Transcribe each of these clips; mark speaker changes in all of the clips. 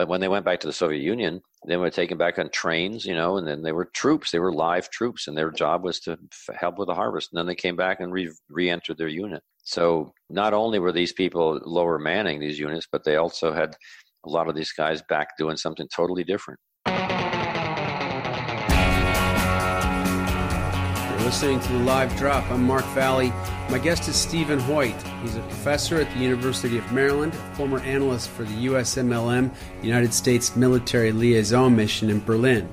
Speaker 1: But when they went back to the Soviet Union, they were taken back on trains, you know, and then they were troops. They were live troops, and their job was to help with the harvest. And then they came back and re- re-entered their unit. So not only were these people lower manning these units, but they also had a lot of these guys back doing something totally different.
Speaker 2: Listening to the live drop. I'm Mark Valley. My guest is Stephen Hoyt. He's a professor at the University of Maryland, former analyst for the USMLM, United States Military Liaison Mission in Berlin.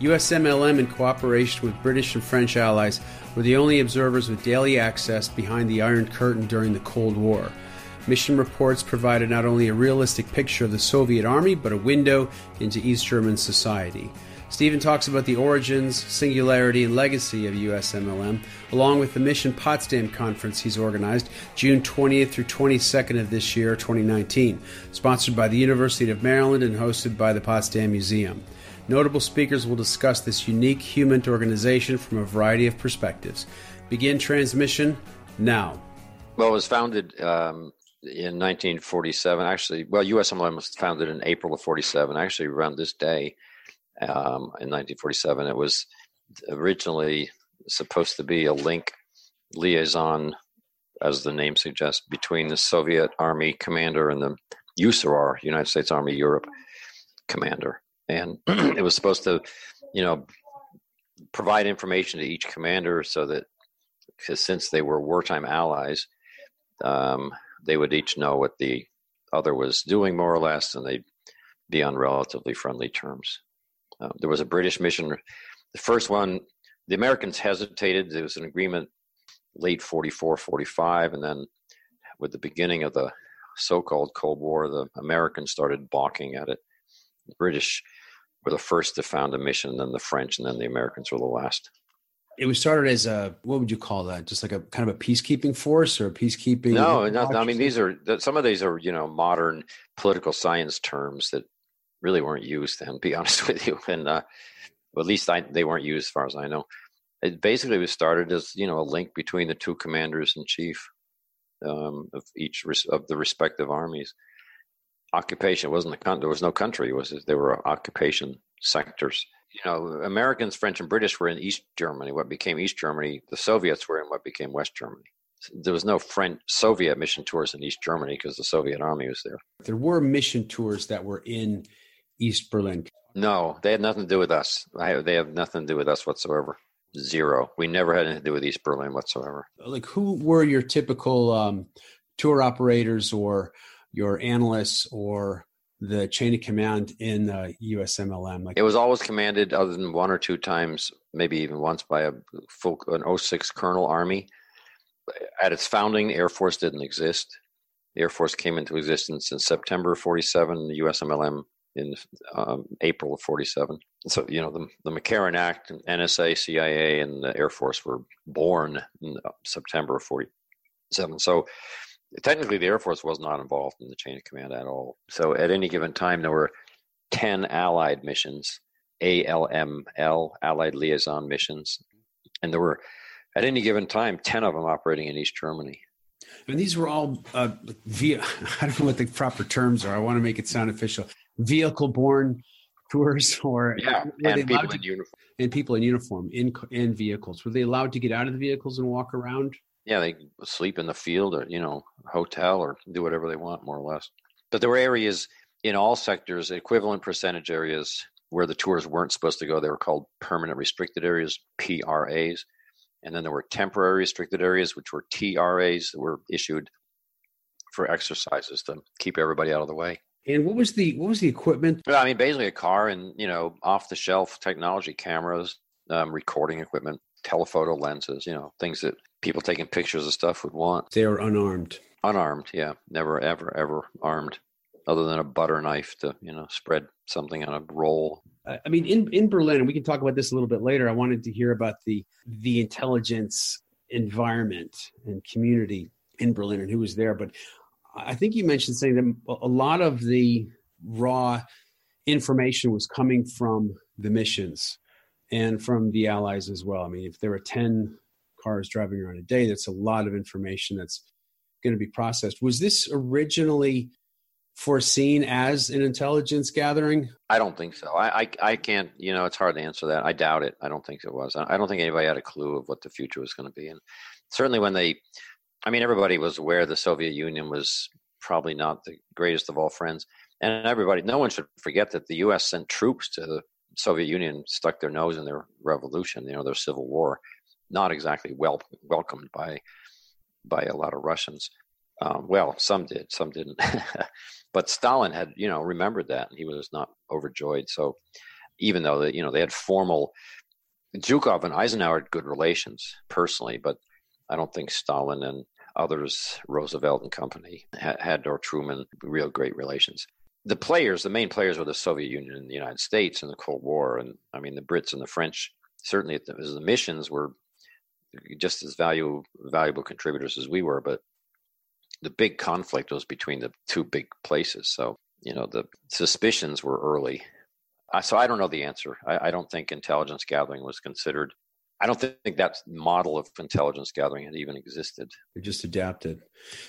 Speaker 2: USMLM, in cooperation with British and French allies, were the only observers with daily access behind the Iron Curtain during the Cold War. Mission reports provided not only a realistic picture of the Soviet Army, but a window into East German society. Stephen talks about the origins, singularity, and legacy of USMLM, along with the Mission Potsdam Conference he's organized June 20th through 22nd of this year, 2019, sponsored by the University of Maryland and hosted by the Potsdam Museum. Notable speakers will discuss this unique HUMINT organization from a variety of perspectives. Begin transmission now.
Speaker 1: Well, it was founded um, in 1947. Actually, well, USMLM was founded in April of 47. Actually, around this day, um, in 1947. It was originally supposed to be a link liaison, as the name suggests, between the Soviet Army commander and the USAREUR, United States Army Europe commander. And it was supposed to, you know, provide information to each commander so that, since they were wartime allies, um, they would each know what the other was doing more or less, and they'd be on relatively friendly terms. Uh, there was a British mission. The first one, the Americans hesitated. There was an agreement late 44, 45, and then with the beginning of the so-called Cold War, the Americans started balking at it. The British were the first to found a mission, then the French, and then the Americans were the last.
Speaker 2: It was started as a what would you call that? Just like a kind of a peacekeeping force or a peacekeeping?
Speaker 1: No, no. I mean, these are some of these are you know modern political science terms that really weren't used then, be honest with you. And uh, at least I, they weren't used as far as I know. It basically was started as, you know, a link between the two commanders in chief um, of each of the respective armies. Occupation wasn't a the there was no country. It was there were occupation sectors. You know, Americans, French, and British were in East Germany. What became East Germany, the Soviets were in what became West Germany there was no French Soviet mission tours in East Germany because the Soviet army was there.
Speaker 2: There were mission tours that were in East Berlin?
Speaker 1: No, they had nothing to do with us. Have, they have nothing to do with us whatsoever. Zero. We never had anything to do with East Berlin whatsoever.
Speaker 2: Like, who were your typical um, tour operators or your analysts or the chain of command in uh, USMLM?
Speaker 1: Like, it was always commanded, other than one or two times, maybe even once, by a full an 06 Colonel Army. At its founding, the Air Force didn't exist. The Air Force came into existence in September 47. The USMLM in um, April of 47. So, you know, the, the McCarran Act, NSA, CIA, and the Air Force were born in uh, September of 47. So, technically, the Air Force was not involved in the chain of command at all. So, at any given time, there were 10 Allied missions, ALML, Allied Liaison Missions. And there were, at any given time, 10 of them operating in East Germany.
Speaker 2: And these were all uh, via, I don't know what the proper terms are. I want to make it sound official vehicle borne tours or
Speaker 1: yeah, and people to, in uniform.
Speaker 2: And people in uniform in in vehicles. Were they allowed to get out of the vehicles and walk around?
Speaker 1: Yeah, they sleep in the field or you know hotel or do whatever they want, more or less. But there were areas in all sectors, equivalent percentage areas where the tours weren't supposed to go. They were called permanent restricted areas, PRAs. And then there were temporary restricted areas, which were TRAs that were issued for exercises to keep everybody out of the way.
Speaker 2: And what was the what was the equipment?
Speaker 1: Well, I mean, basically a car and you know off the shelf technology, cameras, um, recording equipment, telephoto lenses, you know things that people taking pictures of stuff would want.
Speaker 2: They were unarmed.
Speaker 1: Unarmed, yeah, never ever ever armed, other than a butter knife to you know spread something on a roll.
Speaker 2: I mean, in in Berlin, and we can talk about this a little bit later. I wanted to hear about the the intelligence environment and community in Berlin and who was there, but I think you mentioned saying that a lot of the raw information was coming from the missions and from the allies as well. I mean, if there were 10 cars driving around a day, that's a lot of information that's going to be processed. Was this originally foreseen as an intelligence gathering?
Speaker 1: I don't think so. I, I, I can't. You know, it's hard to answer that. I doubt it. I don't think it was. I don't think anybody had a clue of what the future was going to be. And certainly when they, I mean, everybody was aware the Soviet Union was probably not the greatest of all friends, and everybody, no one should forget that the U.S. sent troops to the Soviet Union, stuck their nose in their revolution. You know, their civil war, not exactly well welcomed by by a lot of Russians. Um, well, some did, some didn't. but Stalin had, you know, remembered that, and he was not overjoyed. So, even though that, you know, they had formal, Zhukov and Eisenhower had good relations personally, but I don't think Stalin and others, Roosevelt and company, had, had or Truman, real great relations. The players, the main players, were the Soviet Union and the United States in the Cold War, and I mean the Brits and the French. Certainly, the, the missions were just as valuable valuable contributors as we were, but the big conflict was between the two big places. So you know the suspicions were early. so I don't know the answer. I, I don't think intelligence gathering was considered. I don't think that model of intelligence gathering had even existed.
Speaker 2: They just adapted.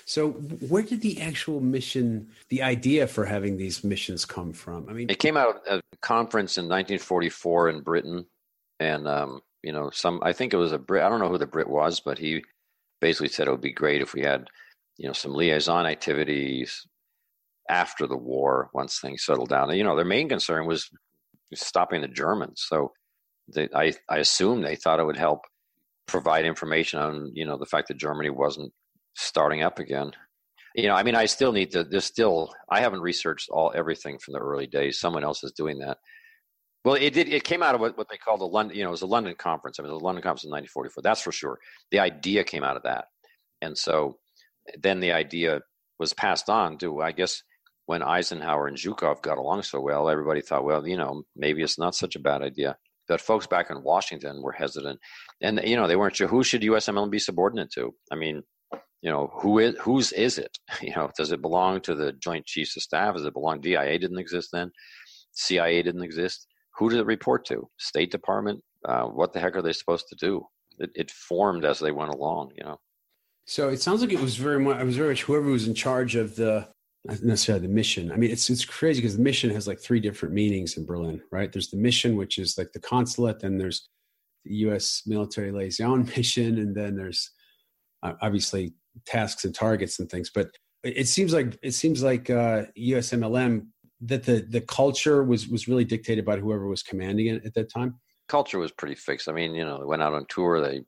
Speaker 2: So, where did the actual mission, the idea for having these missions come from? I
Speaker 1: mean, it came out at a conference in 1944 in Britain, and um, you know, some I think it was a Brit. I don't know who the Brit was, but he basically said it would be great if we had, you know, some liaison activities after the war once things settled down. And, you know, their main concern was stopping the Germans. So they, I I assume they thought it would help provide information on you know the fact that Germany wasn't starting up again. You know, I mean, I still need to. There's still I haven't researched all everything from the early days. Someone else is doing that. Well, it did. It came out of what, what they called the London. You know, it was a London conference. I mean, the London conference in 1944. That's for sure. The idea came out of that, and so then the idea was passed on to. I guess when Eisenhower and Zhukov got along so well, everybody thought, well, you know, maybe it's not such a bad idea. But folks back in Washington were hesitant, and you know, they weren't sure who should USMLM be subordinate to. I mean, you know, who is whose is it? You know, does it belong to the Joint Chiefs of Staff? Does it belong? DIA didn't exist then. CIA didn't exist who did it report to? State Department? Uh, what the heck are they supposed to do? It, it, formed as they went along, you know.
Speaker 2: So it sounds like it was very much. It was very much whoever was in charge of the necessarily the mission. I mean, it's it's crazy because the mission has like three different meanings in Berlin, right? There's the mission, which is like the consulate, then there's the U.S. military liaison mission, and then there's uh, obviously tasks and targets and things. But it seems like it seems like uh, USMLM that the the culture was was really dictated by whoever was commanding it at that time?
Speaker 1: Culture was pretty fixed. I mean, you know, they went out on tour, they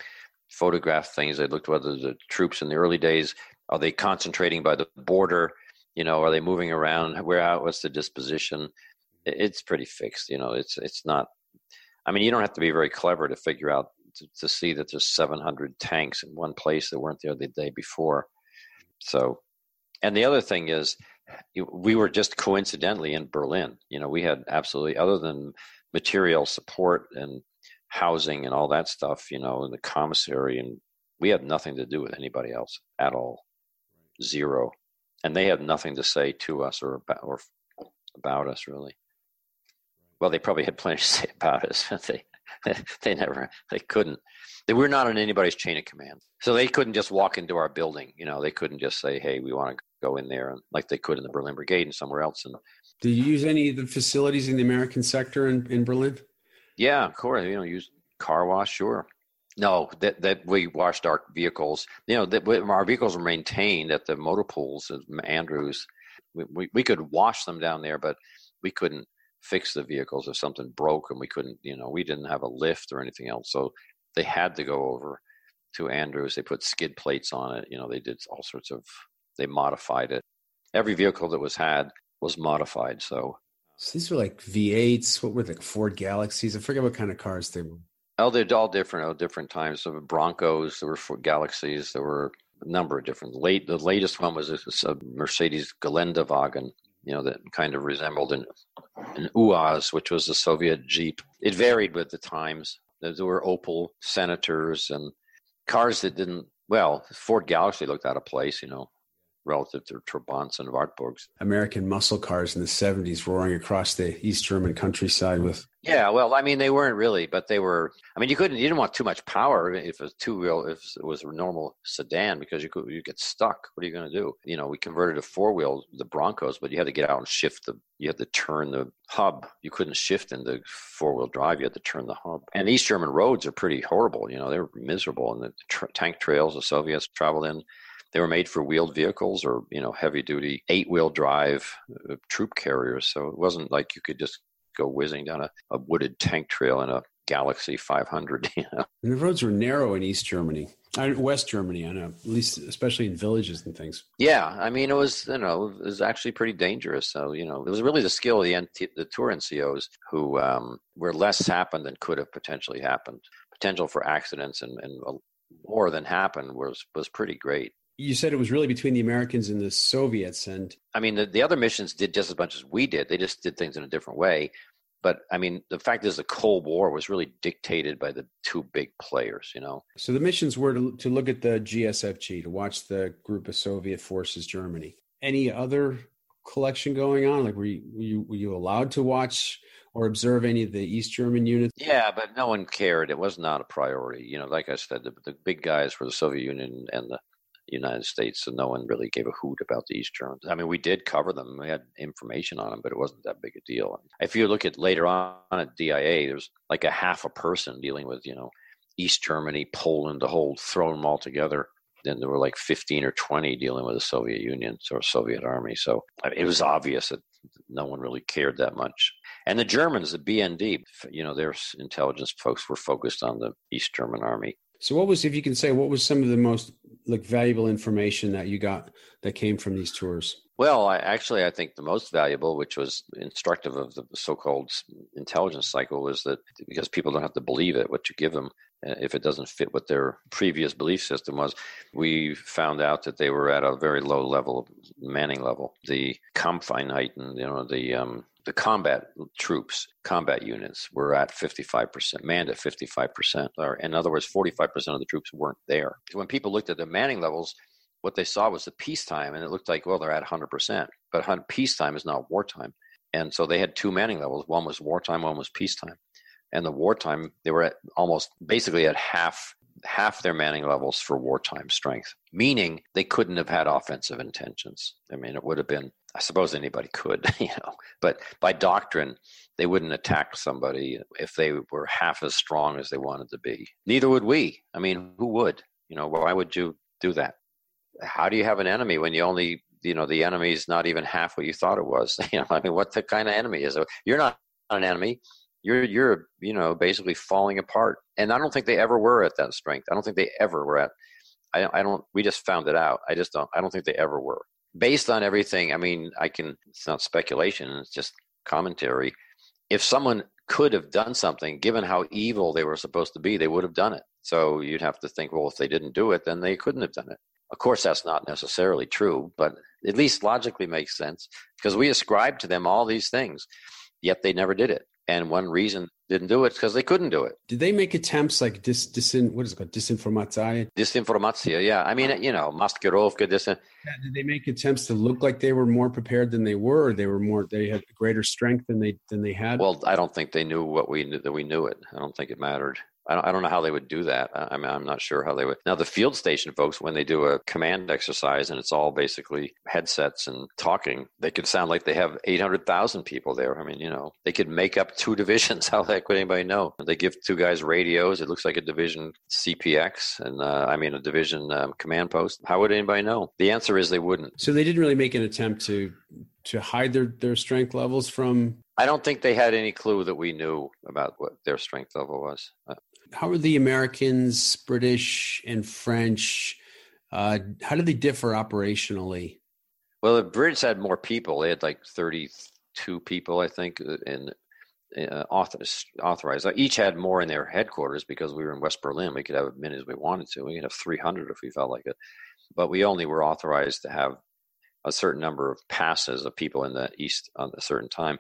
Speaker 1: photographed things, they looked whether the troops in the early days are they concentrating by the border, you know, are they moving around? Where out what's the disposition? It's pretty fixed, you know. It's it's not. I mean, you don't have to be very clever to figure out to, to see that there's 700 tanks in one place that weren't there the day before. So, and the other thing is, we were just coincidentally in Berlin. You know, we had absolutely, other than material support and housing and all that stuff, you know, in the commissary, and we had nothing to do with anybody else at all, zero, and they had nothing to say to us or about or about us really. Well, they probably had plenty to say about us, but they they never they couldn't. They were not on anybody's chain of command, so they couldn't just walk into our building. You know, they couldn't just say, "Hey, we want to go in there and like they could in the Berlin Brigade and somewhere else. And
Speaker 2: do you use any of the facilities in the American sector in, in Berlin?
Speaker 1: Yeah, of course. You know, use car wash, sure. No, that that we washed our vehicles. You know, that our vehicles were maintained at the motor pools at Andrews. We, we, we could wash them down there, but we couldn't fix the vehicles if something broke and we couldn't. You know, we didn't have a lift or anything else, so they had to go over to Andrews. They put skid plates on it. You know, they did all sorts of they modified it. Every vehicle that was had was modified. So,
Speaker 2: so these were like V8s. What were the Ford Galaxies? I forget what kind of cars they were.
Speaker 1: Oh, they're all different at different times. So Broncos, there were Ford Galaxies, there were a number of different. Late, the latest one was a, a Mercedes Geländewagen, you know, that kind of resembled an, an UAZ, which was a Soviet Jeep. It varied with the times. There were Opel Senators and cars that didn't, well, Ford Galaxie looked out of place, you know, relative to Trabants and Wartburgs.
Speaker 2: American muscle cars in the 70s roaring across the East German countryside with.
Speaker 1: Yeah, well, I mean, they weren't really, but they were. I mean, you couldn't, you didn't want too much power if it was two wheel, if it was a normal sedan because you could, you get stuck. What are you going to do? You know, we converted to four wheel, the Broncos, but you had to get out and shift the, you had to turn the hub. You couldn't shift into four wheel drive. You had to turn the hub. And East German roads are pretty horrible. You know, they're miserable. And the tr- tank trails the Soviets traveled in they were made for wheeled vehicles or you know heavy duty eight wheel drive uh, troop carriers. So it wasn't like you could just go whizzing down a, a wooded tank trail in a Galaxie 500. You know?
Speaker 2: And the roads were narrow in East Germany, West Germany, I know, at least especially in villages and things.
Speaker 1: Yeah, I mean, it was you know it was actually pretty dangerous. So you know, it was really the skill of the NT, the tour NCOs who um, where less happened than could have potentially happened. Potential for accidents and, and more than happened was was pretty great
Speaker 2: you said it was really between the Americans and the Soviets, and
Speaker 1: I mean the, the other missions did just as much as we did. They just did things in a different way. But I mean, the fact is, the Cold War was really dictated by the two big players. You know.
Speaker 2: So the missions were to, to look at the GSFG, to watch the group of Soviet forces, Germany. Any other collection going on? Like, were you, were you, were you allowed to watch or observe any of the East German units?
Speaker 1: Yeah, but no one cared. It was not a priority. You know, like I said, the, the big guys were the Soviet Union and the United States, so no one really gave a hoot about the East Germans. I mean, we did cover them; we had information on them, but it wasn't that big a deal. If you look at later on at DIA, there's like a half a person dealing with you know East Germany, Poland, the whole throw them all together. Then there were like 15 or 20 dealing with the Soviet Union or Soviet Army. So it was obvious that no one really cared that much. And the Germans, the BND, you know, their intelligence folks were focused on the East German Army.
Speaker 2: So, what was, if you can say, what was some of the most like valuable information that you got that came from these tours?
Speaker 1: Well, I, actually, I think the most valuable, which was instructive of the so-called intelligence cycle, was that because people don't have to believe it, what you give them, uh, if it doesn't fit what their previous belief system was, we found out that they were at a very low level, manning level. The Kampfeinheiten, you know, the um, the combat troops, combat units were at 55%, manned at 55%. Or in other words, 45% of the troops weren't there. When people looked at the manning levels, what they saw was the peacetime, and it looked like, well, they're at 100%. But peacetime is not wartime. And so they had two manning levels. One was wartime, one was peacetime. And the wartime, they were at almost basically at half half their manning levels for wartime strength, meaning they couldn't have had offensive intentions. I mean, it would have been I suppose anybody could, you know, but by doctrine, they wouldn't attack somebody if they were half as strong as they wanted to be. Neither would we. I mean, who would? You know, why would you do that? How do you have an enemy when you only, you know, the enemy is not even half what you thought it was? You know, I mean, what the kind of enemy is it? You're not an enemy. You're, you're, you know, basically falling apart. And I don't think they ever were at that strength. I don't think they ever were at. I, I don't. We just found it out. I just don't. I don't think they ever were based on everything, I mean, I can, it's not speculation, it's just commentary. If someone could have done something, given how evil they were supposed to be, they would have done it. So you'd have to think, well, if they didn't do it, then they couldn't have done it. Of course, that's not necessarily true, but at least logically makes sense because we ascribe to them all these things, yet they never did it. And one reason didn't do it because they couldn't do it.
Speaker 2: Did they make attempts like dis, disin what is it called disinformatia?
Speaker 1: Disinformatia, yeah. I mean, you know, maskirovka, disin.
Speaker 2: Yeah, did they make attempts to look like they were more prepared than they were, or they were more they had greater strength than they than they had?
Speaker 1: Well, I don't think they knew what we knew that we knew it. I don't think it mattered. I don't, I don't know how they would do that. I mean, I'm not sure how they would. Now, the field station folks, when they do a command exercise and it's all basically headsets and talking, they could sound like they have 800,000 people there. I mean, you know, they could make up two divisions. How the heck would anybody know? They give two guys radios. It looks like a division CPX and, uh, I mean, a division um, command post. How would anybody know? The answer is they wouldn't.
Speaker 2: So they didn't really make an attempt to to hide their, their strength levels from
Speaker 1: I don't think they had any clue that we knew about what their strength level was. Uh,
Speaker 2: how are the Americans, British, and French? Uh, how do they differ operationally?
Speaker 1: Well, the Brits had more people. They had like 32 people, I think, in uh, authorized. Each had more in their headquarters because we were in West Berlin. We could have as many as we wanted to. We could have 300 if we felt like it. But we only were authorized to have a certain number of passes of people in the East on a certain time.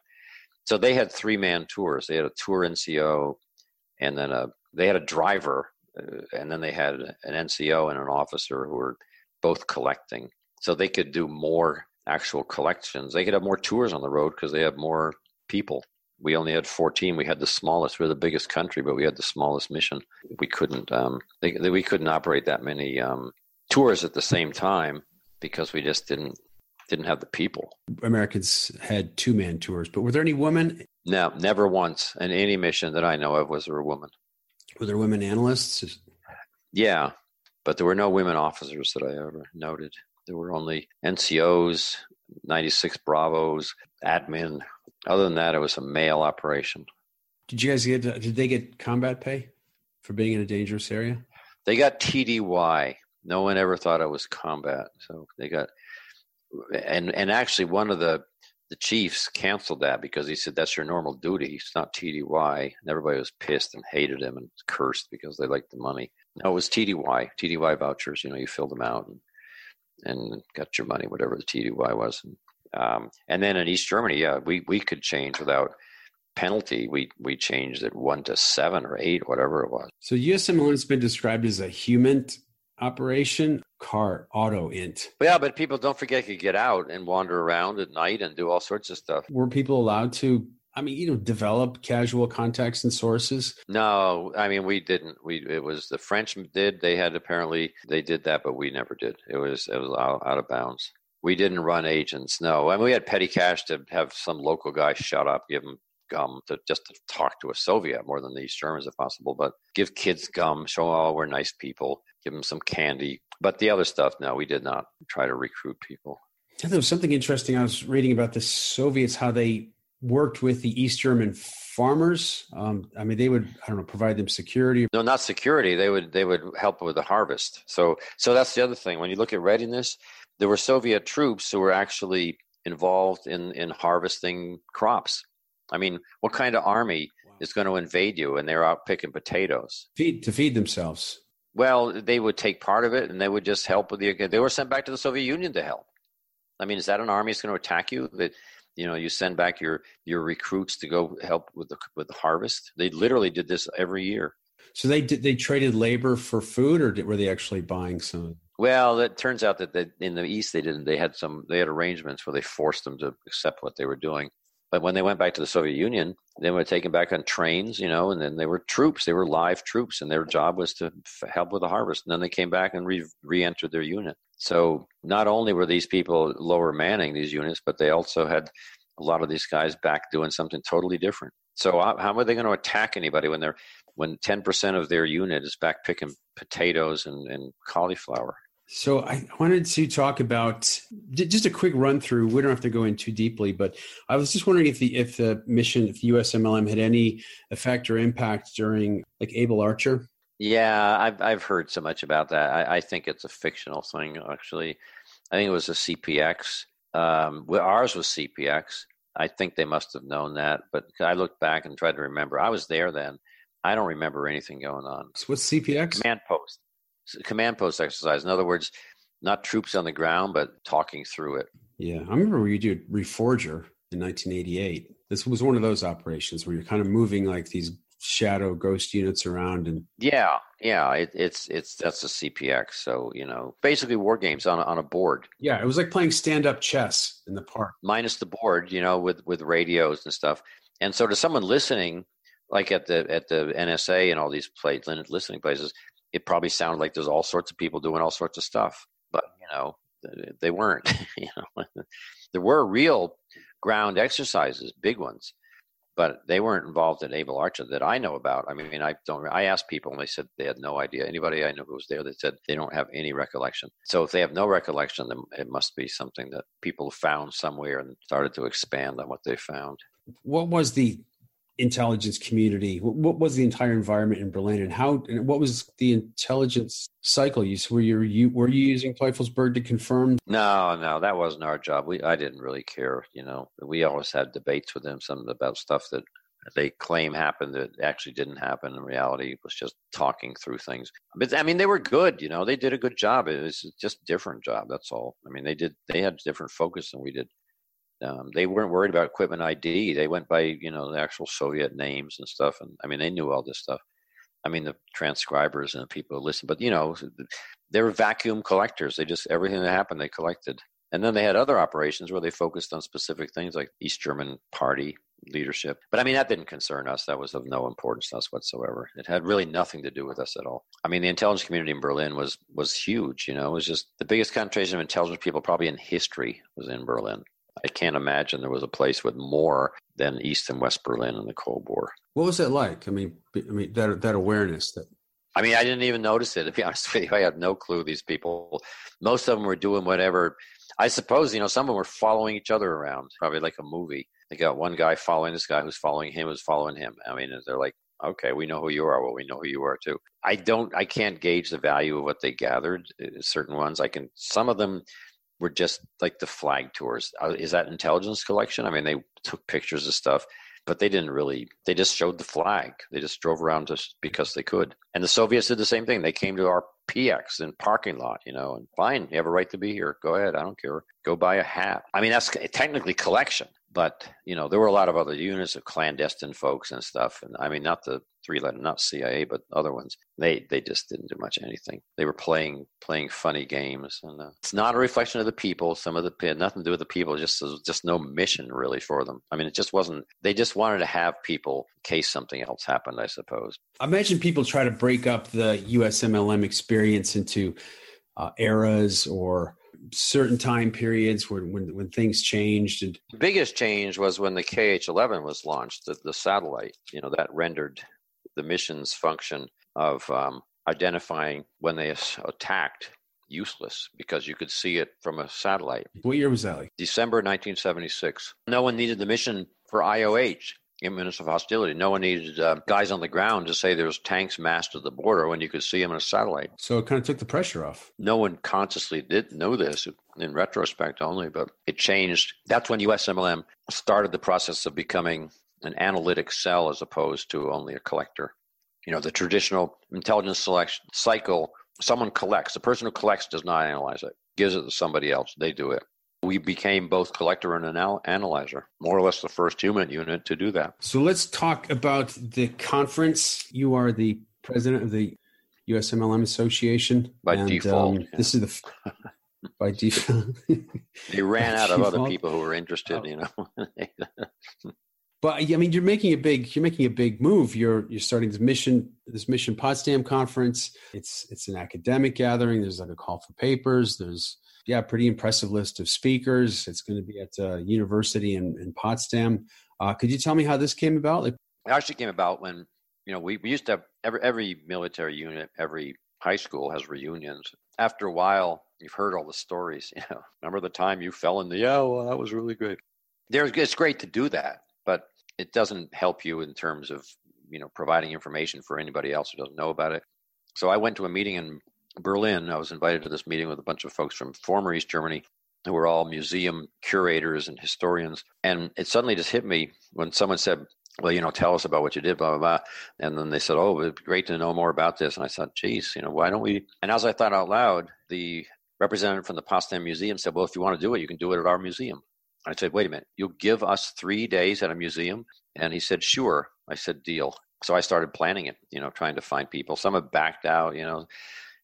Speaker 1: So they had three man tours. They had a tour NCO and then a they had a driver, uh, and then they had an NCO and an officer who were both collecting. so they could do more actual collections. They could have more tours on the road because they have more people. We only had 14. We had the smallest. We're the biggest country, but we had the smallest mission. We couldn't. Um, they, they, we couldn't operate that many um, tours at the same time because we just didn't didn't have the people.
Speaker 2: Americans had two man tours, but were there any women?
Speaker 1: No, never once in any mission that I know of was there a woman.
Speaker 2: Were there women analysts?
Speaker 1: Yeah, but there were no women officers that I ever noted. There were only NCOs, 96 Bravos, admin. Other than that, it was a male operation.
Speaker 2: Did you guys get? Did they get combat pay for being in a dangerous area?
Speaker 1: They got TDY. No one ever thought it was combat, so they got. And and actually, one of the the chiefs canceled that because he said that's your normal duty. It's not TDY. And everybody was pissed and hated him and cursed because they liked the money. No, it was TDY. TDY vouchers. You know, you filled them out and and got your money, whatever the TDY was. And, um, and then in East Germany, yeah, we, we could change without penalty. We we changed it one to seven or eight, whatever it was.
Speaker 2: So USMLM has been described as a human operation, car auto int.
Speaker 1: Yeah, but people don't forget you get out and wander around at night and do all sorts of stuff.
Speaker 2: Were people allowed to I mean, you know, develop casual contacts and sources?
Speaker 1: No, I mean, we didn't. We it was the French did. They had apparently they did that, but we never did. It was it was out, out of bounds. We didn't run agents. No, I and mean, we had petty cash to have some local guy shut up, give him gum to just to talk to a Soviet more than the East Germans if possible. But give kids gum, show oh we're nice people, give them some candy. But the other stuff, no, we did not try to recruit people.
Speaker 2: there was something interesting I was reading about the Soviets, how they worked with the East German farmers. Um, I mean, they would I don't know provide them security.
Speaker 1: No, not security. They would they would help with the harvest. So so that's the other thing. When you look at readiness, there were Soviet troops who were actually involved in in harvesting crops. I mean, what kind of army wow. is going to invade you and they're out picking potatoes?
Speaker 2: Feed to feed themselves.
Speaker 1: Well, they would take part of it and they would just help with the. They were sent back to the Soviet Union to help. I mean, is that an army that's going to attack you? That you know you send back your your recruits to go help with the with the harvest they literally did this every year
Speaker 2: so they did they traded labor for food or did, were they actually buying some
Speaker 1: well it turns out that they, in the east they didn't they had some they had arrangements where they forced them to accept what they were doing but when they went back to the soviet union they were taken back on trains you know and then they were troops they were live troops and their job was to help with the harvest and then they came back and re- re-entered their unit so not only were these people lower manning these units, but they also had a lot of these guys back doing something totally different. So uh, how are they going to attack anybody when they're when ten percent of their unit is back picking potatoes and, and cauliflower?
Speaker 2: So I wanted to talk about just a quick run through. We don't have to go in too deeply, but I was just wondering if the if the mission, if the USMLM had any effect or impact during like Able Archer.
Speaker 1: Yeah, I've I've heard so much about that. I, I think it's a fictional thing. Actually, I think it was a CPX. Um, well, ours was CPX. I think they must have known that, but I looked back and tried to remember. I was there then. I don't remember anything going on.
Speaker 2: So what's CPX?
Speaker 1: Command post. Command post exercise. In other words, not troops on the ground, but talking through it.
Speaker 2: Yeah, I remember we did Reforger in 1988. This was one of those operations where you're kind of moving like these shadow ghost units around and
Speaker 1: yeah yeah it, it's it's that's a cpx so you know basically war games on a, on a board
Speaker 2: yeah it was like playing stand-up chess in the park
Speaker 1: minus the board you know with with radios and stuff and so to someone listening like at the at the nsa and all these play, listening places it probably sounded like there's all sorts of people doing all sorts of stuff but you know they weren't you know there were real ground exercises big ones but they weren't involved in Able Archer that I know about. I mean, I don't. I asked people, and they said they had no idea. Anybody I know who was there, they said they don't have any recollection. So if they have no recollection, then it must be something that people found somewhere and started to expand on what they found.
Speaker 2: What was the intelligence community? What was the entire environment in Berlin, and how? And what was the intelligence cycle? You were you were you using Teufelsberg to confirm?
Speaker 1: No, no, that wasn't our job. We I didn't really care. You know, we always had debates with them, some about stuff that they claim happened that actually didn't happen in reality it was just talking through things but i mean they were good you know they did a good job it was just different job that's all i mean they did they had different focus than we did um, they weren't worried about equipment ID. They went by you know the actual Soviet names and stuff. And I mean, they knew all this stuff. I mean, the transcribers and the people who listened, but you know, they were vacuum collectors. They just everything that happened, they collected. And then they had other operations where they focused on specific things like East German Party leadership. But I mean, that didn't concern us. That was of no importance to us whatsoever. It had really nothing to do with us at all. I mean, the intelligence community in Berlin was was huge. You know, it was just the biggest concentration of intelligence people probably in history was in Berlin. I can't imagine there was a place with more than East and West Berlin in the Cold War.
Speaker 2: What was it like? I mean, I mean that that awareness that.
Speaker 1: I mean, I didn't even notice it. To be honest with you, I had no clue. These people, most of them were doing whatever. I suppose you know some of them were following each other around, probably like a movie. They got one guy following this guy who's following him, who's following him. I mean, they're like, okay, we know who you are. Well, we know who you are too. I don't. I can't gauge the value of what they gathered. Uh, certain ones, I can. Some of them were just like the flag tours. Uh, is that intelligence collection? I mean, they took pictures of stuff, but they didn't really. They just showed the flag. They just drove around just because they could. And the Soviets did the same thing. They came to our PX in parking lot, you know, and fine, you have a right to be here. Go ahead. I don't care. Go buy a hat. I mean, that's technically collection, but you know there were a lot of other units of clandestine folks and stuff and i mean not the three letter not cia but other ones they they just didn't do much anything. They were playing playing funny games and uh, it's not a reflection of the people some of the nothing to do with the people just just no mission really for them. I mean it just wasn't they just wanted to have people in case something else happened i suppose.
Speaker 2: I imagine people try to break up the usmlm experience into uh, eras or certain time periods when, when, when things changed and
Speaker 1: the biggest change was when the kh-11 was launched the, the satellite you know that rendered the mission's function of um, identifying when they attacked useless because you could see it from a satellite
Speaker 2: what year was that like
Speaker 1: december 1976 no one needed the mission for ioh imminence of hostility. No one needed uh, guys on the ground to say there's tanks massed at the border when you could see them in a satellite.
Speaker 2: So it kind of took the pressure off.
Speaker 1: No one consciously did know this in retrospect only, but it changed. That's when USMLM started the process of becoming an analytic cell as opposed to only a collector. You know, the traditional intelligence selection cycle, someone collects. The person who collects does not analyze it, gives it to somebody else. They do it we became both collector and anal- analyzer, more or less the first human unit to do that.
Speaker 2: So let's talk about the conference. You are the president of the USMLM Association.
Speaker 1: By and, default. Um,
Speaker 2: yeah. This is the. by default.
Speaker 1: they ran out of other people who were interested, oh. you know.
Speaker 2: but I mean, you're making a big you're making a big move. You're you're starting this mission this mission Potsdam conference. It's it's an academic gathering. There's like a call for papers. There's yeah, pretty impressive list of speakers. It's going to be at a uh, university in, in Potsdam. Uh, could you tell me how this came about?
Speaker 1: It actually came about when you know we, we used to have every every military unit, every high school has reunions. After a while, you've heard all the stories. You know, remember the time you fell in the yeah, well, that was really great. There's it's great to do that, it doesn't help you in terms of you know providing information for anybody else who doesn't know about it. So I went to a meeting in Berlin, I was invited to this meeting with a bunch of folks from former East Germany who were all museum curators and historians. And it suddenly just hit me when someone said, well, you know, tell us about what you did, blah, blah, blah. And then they said, oh, it'd be great to know more about this. And I said, geez, you know, why don't we? And as I thought out loud, the representative from the Potsdam Museum said, well, if you want to do it, you can do it at our museum. I said, wait a minute, you'll give us three days at a museum? And he said, sure. I said, deal. So I started planning it, you know, trying to find people. Some have backed out, you know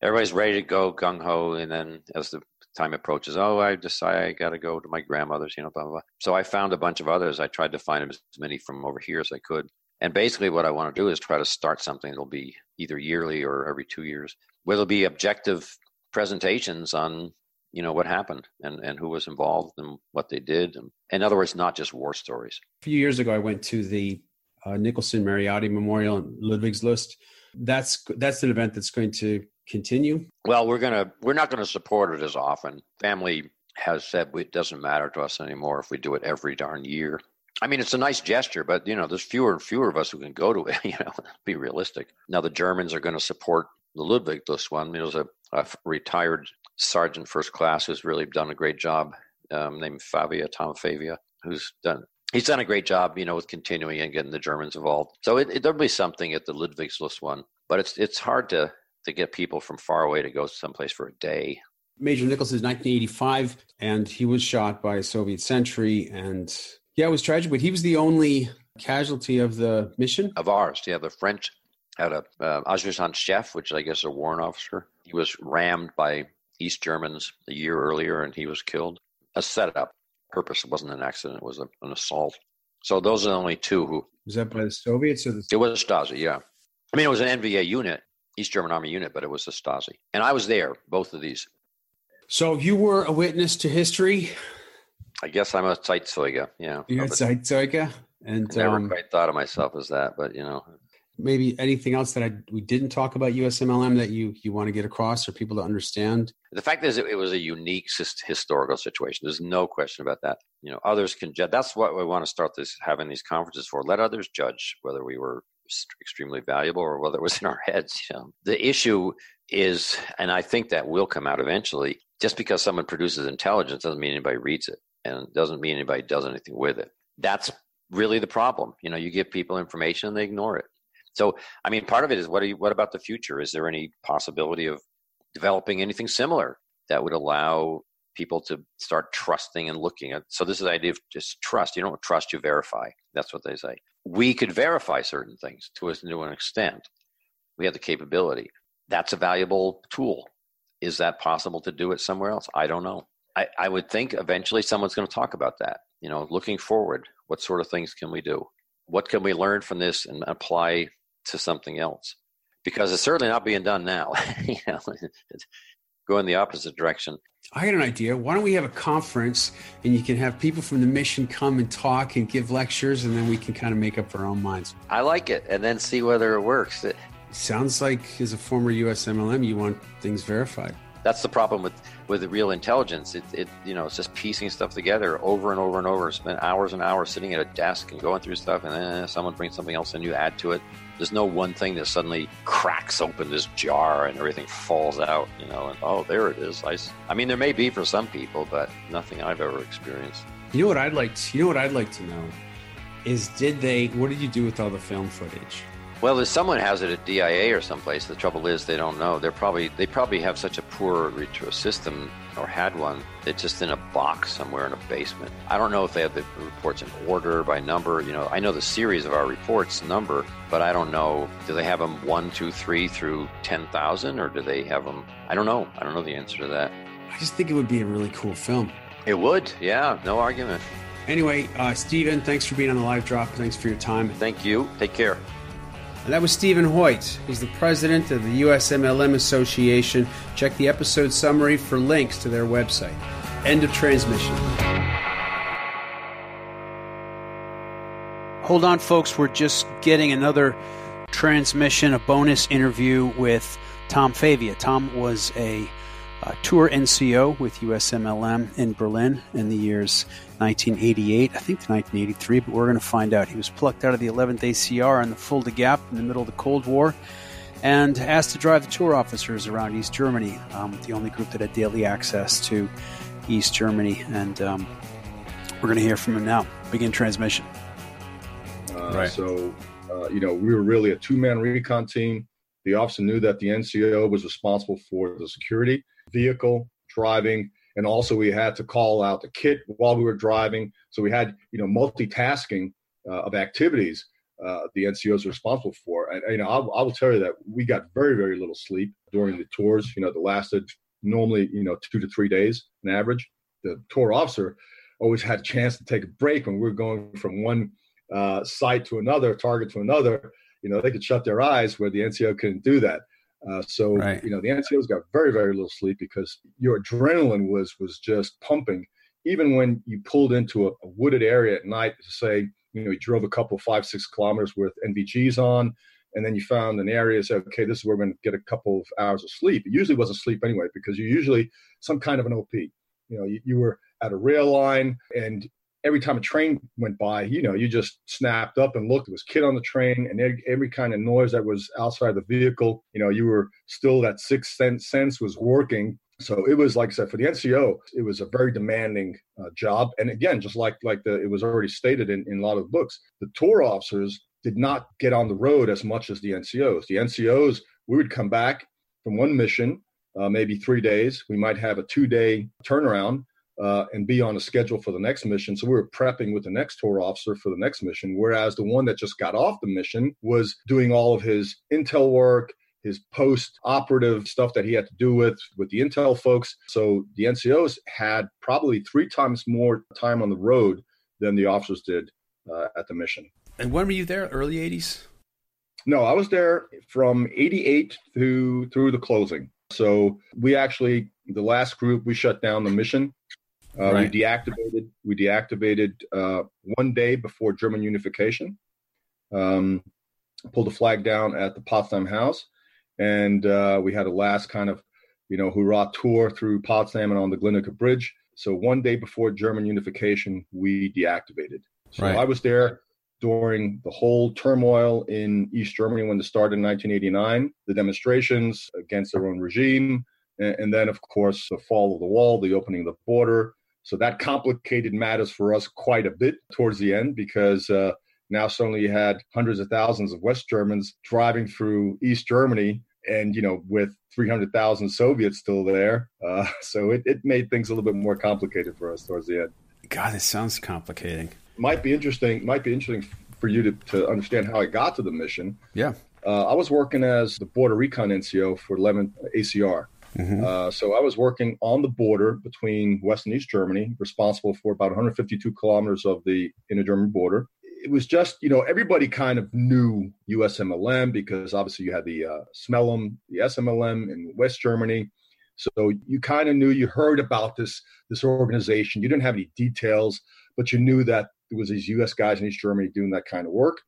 Speaker 1: everybody's ready to go gung ho, and then as the time approaches, oh, I decide I got to go to my grandmother's, you know, blah, blah, blah. So I found a bunch of others. I tried to find as many from over here as I could. And basically, what I want to do is try to start something that'll be either yearly or every two years, where there'll be objective presentations on, you know, what happened and, and who was involved and what they did. And, in other words, not just war stories.
Speaker 2: A few years ago, I went to the uh, Nicholson Mariotti Memorial in Ludwigslust. That's that's an event that's going to continue?
Speaker 1: Well, we're gonna we're not gonna support it as often. Family has said it doesn't matter to us anymore if we do it every darn year. I mean, it's a nice gesture, but you know, there's fewer and fewer of us who can go to it. You know, be realistic. Now the Germans are going to support the Ludwig this one. There's a, a retired sergeant first class who's really done a great job, um, named Favia Tom Favia, who's done he's done a great job, you know, with continuing and getting the Germans involved. So it, it, there'll be something at the Ludwigslust one, but it's it's hard to to get people from far away to go someplace for a day.
Speaker 2: Major Nichols is 1985, and he was shot by a Soviet sentry. And yeah, it was tragic, but he was the only casualty of the mission
Speaker 1: of ours. Yeah, the French had a uh, adjudant chef, which I guess is a warrant officer. He was rammed by East Germans a year earlier, and he was killed. A setup, purpose. It wasn't an accident. It was a, an assault. So those are the only two who.
Speaker 2: Was that by the Soviets or the?
Speaker 1: It was Stasi. Yeah, I mean it was an NVA unit, East German Army unit, but it was the Stasi, and I was there. Both of these.
Speaker 2: So you were a witness to history.
Speaker 1: I guess I'm a Zeitzeuge. Yeah,
Speaker 2: you're a Zeitzeuge, and
Speaker 1: I never um, quite thought of myself as that, but you know,
Speaker 2: maybe anything else that I we didn't talk about USMLM that you you want to get across or people to understand?
Speaker 1: The fact is, it was a unique historical situation. There's no question about that. You know, others can judge. That's what we want to start this having these conferences for. Let others judge whether we were extremely valuable or whether it was in our heads. You know? The issue is, and I think that will come out eventually. Just because someone produces intelligence doesn't mean anybody reads it, and doesn't mean anybody does anything with it. That's really the problem. You know, you give people information and they ignore it. So, I mean, part of it is what, are you, what about the future? Is there any possibility of developing anything similar that would allow people to start trusting and looking at? So, this is the idea of just trust. You don't trust, you verify. That's what they say. We could verify certain things to, a, to an extent. We have the capability. That's a valuable tool. Is that possible to do it somewhere else? I don't know. I, I would think eventually someone's going to talk about that. You know, looking forward, what sort of things can we do? What can we learn from this and apply to something else because it's certainly not being done now. you know, go in the opposite direction.
Speaker 2: I got an idea. Why don't we have a conference and you can have people from the mission come and talk and give lectures, and then we can kind of make up our own minds.
Speaker 1: I like it, and then see whether it works. It
Speaker 2: sounds like, as a former USMLM, you want things verified.
Speaker 1: That's the problem with with real intelligence. It, it you know it's just piecing stuff together over and over and over. Spend hours and hours sitting at a desk and going through stuff, and then someone brings something else and you add to it. There's no one thing that suddenly cracks open this jar and everything falls out, you know, and oh, there it is. I, I mean, there may be for some people, but nothing I've ever experienced.
Speaker 2: You know what I'd like to, you know what I'd like to know is did they, what did you do with all the film footage?
Speaker 1: Well, if someone has it at DIA or someplace, the trouble is they don't know. They're probably they probably have such a poor retro system or had one. It's just in a box somewhere in a basement. I don't know if they have the reports in order by number. You know, I know the series of our reports number, but I don't know. Do they have them one, two, three through ten thousand, or do they have them? I don't know. I don't know the answer to that.
Speaker 2: I just think it would be a really cool film.
Speaker 1: It would, yeah, no argument.
Speaker 2: Anyway, uh, Stephen, thanks for being on the live drop. Thanks for your time.
Speaker 1: Thank you. Take care.
Speaker 2: And that was Stephen Hoyt. He's the president of the USMLM Association. Check the episode summary for links to their website. End of transmission. Hold on, folks. We're just getting another transmission, a bonus interview with Tom Favia. Tom was a uh, tour NCO with USMLM in Berlin in the years 1988, I think 1983, but we're going to find out. He was plucked out of the 11th ACR in the Fulda Gap in the middle of the Cold War and asked to drive the tour officers around East Germany, um, the only group that had daily access to East Germany. And um, we're going to hear from him now. Begin transmission.
Speaker 3: Uh, right. So, uh, you know, we were really a two man recon team. The officer knew that the NCO was responsible for the security vehicle driving and also we had to call out the kit while we were driving. So we had you know multitasking uh, of activities uh, the ncos responsible for. And you know I'll, I will tell you that we got very very little sleep during the tours you know that lasted normally you know two to three days on average. The tour officer always had a chance to take a break when we were going from one uh, site to another target to another. You know they could shut their eyes where the nco couldn't do that uh, so right. you know the NCOs got very very little sleep because your adrenaline was was just pumping. Even when you pulled into a, a wooded area at night, to say you know you drove a couple five six kilometers with NVGs on, and then you found an area said okay this is where we're going to get a couple of hours of sleep. It usually wasn't sleep anyway because you usually some kind of an OP. You know you, you were at a rail line and every time a train went by, you know, you just snapped up and looked. It was kid on the train, and every kind of noise that was outside the vehicle, you know, you were still that sixth sense, sense was working. So it was like I said for the NCO, it was a very demanding uh, job. And again, just like like the it was already stated in, in a lot of books, the tour officers did not get on the road as much as the NCOs. The NCOs, we would come back from one mission, uh, maybe three days. We might have a two day turnaround uh, and be on a schedule for the next mission. So we were prepping with the next tour officer for the next mission, whereas the one that just got off the mission was doing all of his intel work, his post operative stuff that he had to do with with the intel folks. So the ncos had probably three times more time on the road than the officers did uh, at the mission.
Speaker 2: And when were you there? Early 80s
Speaker 3: no i was there from 88 through through the closing. So we actually the last group we shut down the mission uh, right. we deactivated we deactivated uh, one day before german unification um, pulled the flag down at the potsdam house and uh, we had a last kind of you know hurrah tour through Potsdam and on the Glienicke Bridge. So one day before German unification, we deactivated. So right. I was there during the whole turmoil in East Germany when it started in 1989, the demonstrations against their own regime, and, and then of course the fall of the wall, the opening of the border. So that complicated matters for us quite a bit towards the end because uh, now suddenly you had hundreds of thousands of West Germans driving through East Germany and you know with 300,000 Soviets still there. Uh, so it, it made things a little bit more complicated for us towards the end.
Speaker 2: God, it sounds complicating.
Speaker 3: Might be interesting. Might be interesting for you to, to understand how I got to the mission.
Speaker 2: Yeah.
Speaker 3: Uh, I was working as the border recon NCO for 11 ACR. Mm-hmm. Uh, so I was working on the border between West and East Germany, responsible for about 152 kilometers of the inner-German border it was just you know everybody kind of knew USMLM because obviously you had the uh, the SMLM in West Germany, so you kind of knew you heard about this this organization. You didn't have any details, but you knew that there was these U.S. guys in East Germany doing that kind of work.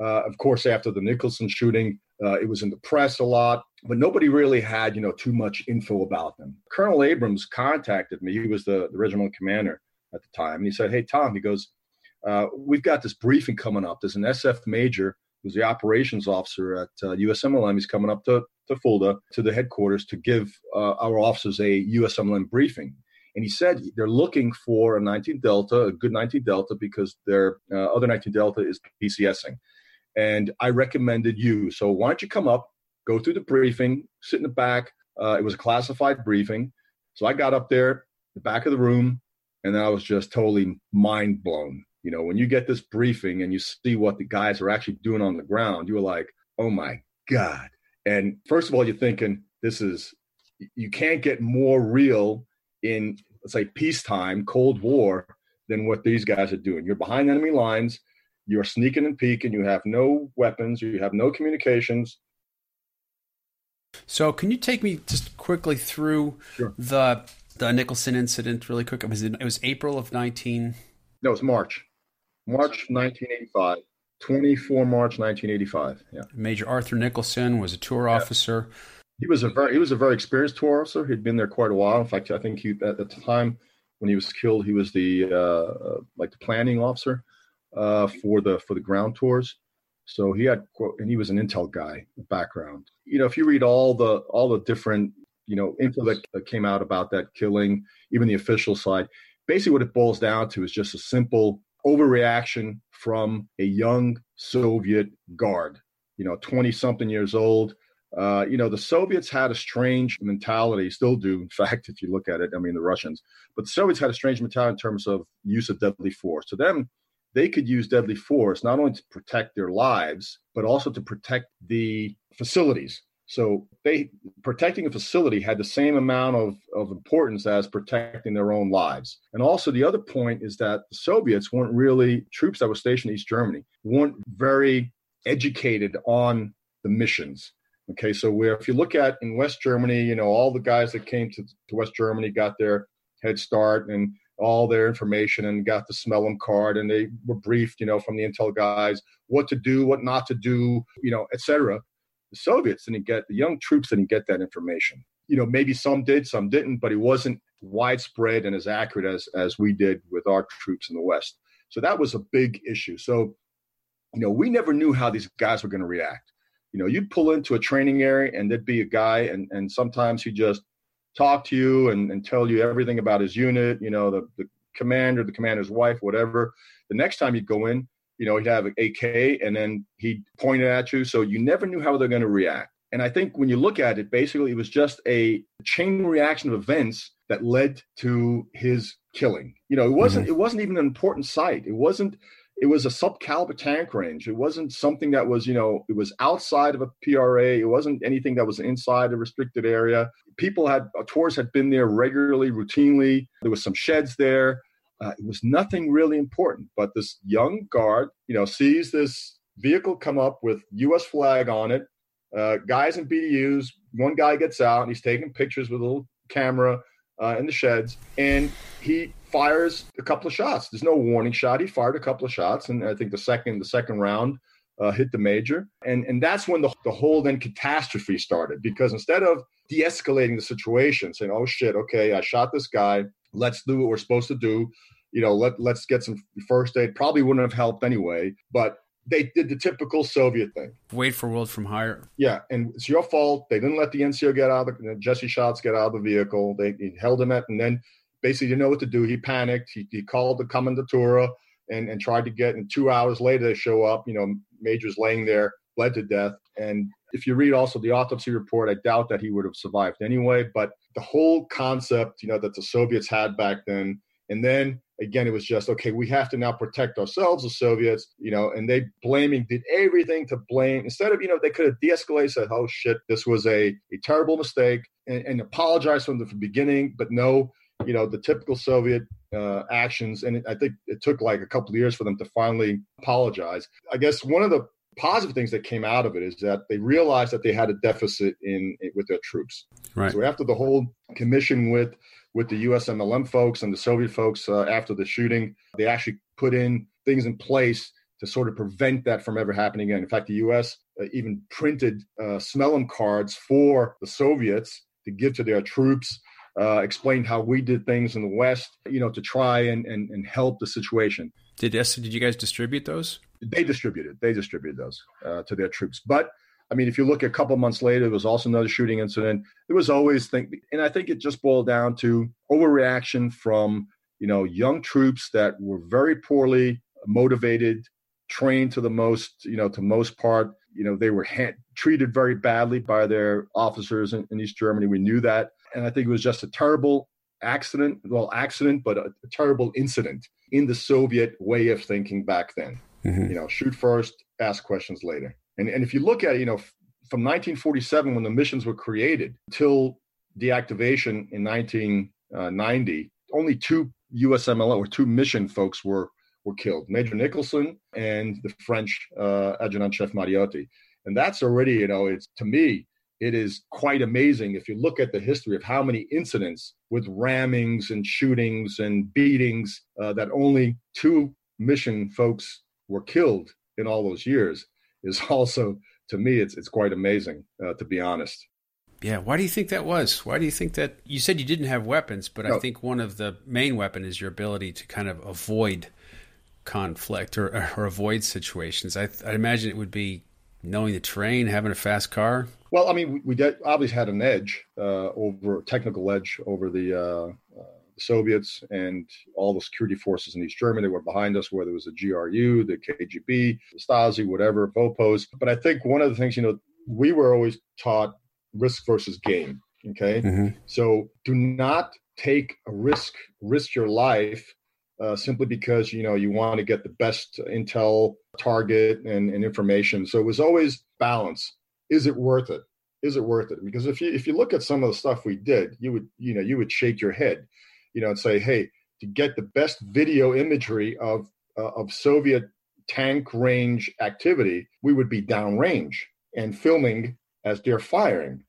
Speaker 3: Uh, of course, after the Nicholson shooting, uh, it was in the press a lot, but nobody really had you know too much info about them. Colonel Abrams contacted me. He was the, the regimental commander at the time, and he said, "Hey Tom," he goes uh, we've got this briefing coming up. There's an SF major who's the operations officer at uh, USMLM. He's coming up to, to Fulda, to the headquarters, to give uh, our officers a USMLM briefing. And he said they're looking for a 19 Delta, a good 19 Delta, because their uh, other 19 Delta is PCSing. And I recommended you. So why don't you come up, go through the briefing, sit in the back. Uh, it was a classified briefing. So I got up there, the back of the room, and then I was just totally mind blown you know, when you get this briefing and you see what the guys are actually doing on the ground, you're like, oh my God. And first of all, you're thinking, this is, you can't get more real in, let's say, peacetime, Cold War, than what these guys are doing. You're behind enemy lines, you're sneaking and peeking, you have no weapons, you have no communications.
Speaker 2: So, can you take me just quickly through sure. the the Nicholson incident really quick? It was, it was April of 19.
Speaker 3: No, it's March. March 1985. 24 March 1985. Yeah.
Speaker 2: Major Arthur Nicholson was a tour yeah. officer.
Speaker 3: He was a very he was a very experienced tour officer. He'd been there quite a while. In fact, I think he at the time when he was killed, he was the uh, like the planning officer uh, for the for the ground tours. So he had and he was an intel guy background. You know, if you read all the all the different you know info that, that came out about that killing, even the official side, basically what it boils down to is just a simple overreaction from a young Soviet guard, you know, 20 something years old. Uh, you know, the Soviets had a strange mentality, still do, in fact, if you look at it. I mean, the Russians, but the Soviets had a strange mentality in terms of use of deadly force. To them, they could use deadly force not only to protect their lives, but also to protect the facilities so they protecting a facility had the same amount of, of importance as protecting their own lives. And also the other point is that the Soviets weren't really troops that were stationed in East Germany, weren't very educated on the missions. Okay, so where if you look at in West Germany, you know, all the guys that came to, to West Germany got their head start and all their information and got the SMLM card and they were briefed, you know, from the intel guys what to do, what not to do, you know, etc. The Soviets didn't get, the young troops didn't get that information. You know, maybe some did, some didn't, but it wasn't widespread and as accurate as, as we did with our troops in the West. So that was a big issue. So, you know, we never knew how these guys were going to react. You know, you'd pull into a training area and there'd be a guy, and, and sometimes he'd just talk to you and, and tell you everything about his unit, you know, the, the commander, the commander's wife, whatever. The next time you'd go in, you know, he'd have an AK and then he'd point it at you. So you never knew how they're going to react. And I think when you look at it, basically it was just a chain reaction of events that led to his killing. You know, it wasn't mm-hmm. it wasn't even an important site. It wasn't it was a subcaliber tank range. It wasn't something that was, you know, it was outside of a PRA. It wasn't anything that was inside a restricted area. People had uh, tours had been there regularly, routinely. There was some sheds there. Uh, it was nothing really important. But this young guard, you know, sees this vehicle come up with U.S. flag on it. Uh, guys in BDUs. One guy gets out and he's taking pictures with a little camera uh, in the sheds, and he fires a couple of shots. There's no warning shot. He fired a couple of shots, and I think the second the second round uh, hit the major, and and that's when the the whole then catastrophe started because instead of de-escalating the situation, saying, "Oh shit, okay, I shot this guy. Let's do what we're supposed to do." You know, let let's get some first aid. Probably wouldn't have helped anyway, but they did the typical Soviet thing.
Speaker 2: Wait for world from higher.
Speaker 3: Yeah, and it's your fault. They didn't let the NCO get out of the Jessie Schatz get out of the vehicle. They held him at, and then basically didn't know what to do. He panicked. He, he called the Kommandantura and, and tried to get. And two hours later, they show up. You know, Major's laying there, bled to death. And if you read also the autopsy report, I doubt that he would have survived anyway. But the whole concept, you know, that the Soviets had back then, and then again, it was just okay. We have to now protect ourselves, the Soviets, you know, and they blaming did everything to blame instead of you know they could have de-escalated, said, "Oh shit, this was a a terrible mistake," and, and apologize from the beginning. But no, you know, the typical Soviet uh, actions, and I think it took like a couple of years for them to finally apologize. I guess one of the positive things that came out of it is that they realized that they had a deficit in, in with their troops.
Speaker 2: Right.
Speaker 3: So after the whole commission with with the USMLM folks and the Soviet folks uh, after the shooting. They actually put in things in place to sort of prevent that from ever happening again. In fact, the U.S. Uh, even printed uh, Smellum cards for the Soviets to give to their troops. Uh, explained how we did things in the West, you know, to try and, and, and help the situation.
Speaker 2: Did yes? Did you guys distribute those?
Speaker 3: They distributed. They distributed those uh, to their troops. But I mean, if you look a couple months later, there was also another shooting incident. There was always think, and I think it just boiled down to overreaction from you know young troops that were very poorly motivated, trained to the most you know to most part. You know they were ha- treated very badly by their officers in, in, East Germany. We knew that, and I think it was just a terrible accident. Well, accident, but a, a terrible incident in the Soviet way of thinking back then. Mm-hmm. You know, shoot first, ask questions later. And, and if you look at it, you know, from 1947 when the missions were created till deactivation in 1990, only two USMLM or two mission folks were were killed: Major Nicholson and the French uh, Adjudant Chef Mariotti. And that's already, you know, it's to me, it is quite amazing if you look at the history of how many incidents with rammings and shootings and beatings uh, that only two mission folks were killed in all those years is also to me it's it's quite amazing uh, to be honest.
Speaker 2: Yeah, why do you think that was? Why do you think that you said you didn't have weapons, but no. I think one of the main weapon is your ability to kind of avoid conflict or, or avoid situations. I, I imagine it would be knowing the terrain, having a fast car.
Speaker 3: Well, I mean, we, we did, obviously had an edge uh, over technical edge over the uh, uh the Soviets and all the security forces in East Germany They were behind us, whether it was the GRU, the KGB, the Stasi, whatever, VOPOS. But I think one of the things, you know, we were always taught risk versus gain. Okay. Mm-hmm. So do not take a risk, risk your life uh, simply because, you know, you want to get the best intel target and, and information. So it was always balance. Is it worth it? Is it worth it? Because if you if you look at some of the stuff we did, you would you know you would shake your head you know, and say, hey, to get the best video imagery of uh, of Soviet tank range activity, we would be downrange and filming as they're firing.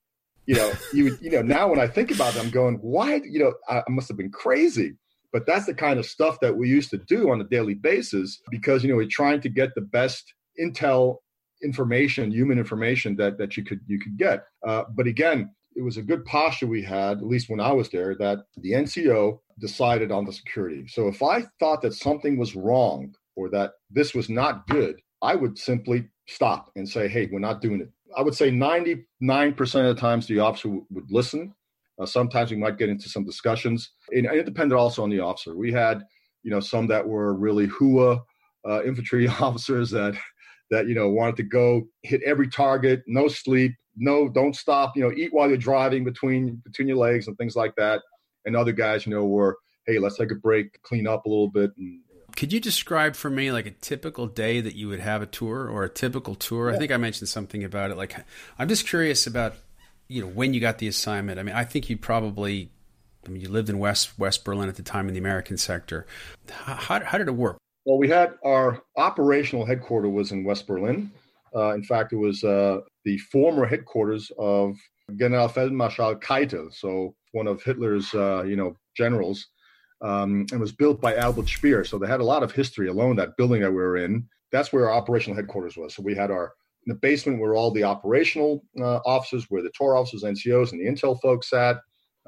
Speaker 3: You know, you you know now when I think about it, I'm going, why? You know, I, I must have been crazy. But that's the kind of stuff that we used to do on a daily basis because you know we're trying to get the best intel information, human information that that you could you could get. Uh, but again, it was a good posture we had, at least when I was there, that the NCO decided on the security. So if I thought that something was wrong or that this was not good, I would simply stop and say, hey, we're not doing it. I would say 99% of the times the officer w- would listen. Uh, sometimes we might get into some discussions. And it depended also on the officer. We had, you know, some that were really HUA uh, infantry officers that, that, you know, wanted to go hit every target, no sleep, no, don't stop. You know, eat while you're driving between between your legs and things like that. and other guys, you know, were hey, let's take a break, clean up a little bit, and
Speaker 2: could you describe for me like a typical day that you would have a tour or a typical tour? Yeah. I think I mentioned something about it. Like, I'm just curious about you know when you got the assignment. I mean, I think you probably, I mean, you lived in West West Berlin at the time in the American sector. How, how did it work?
Speaker 3: Well, we had our operational headquarters was in West Berlin. Uh, in fact, it was uh, the former headquarters of General Generalfeldmarschall Keitel, so one of Hitler's uh, you know generals um, and was built by Albert Speer. So they had a lot of history alone. That building that we were in, that's where our operational headquarters was. So we had our the basement where all the operational uh, officers, where the tour officers, NCOs, and the intel folks sat.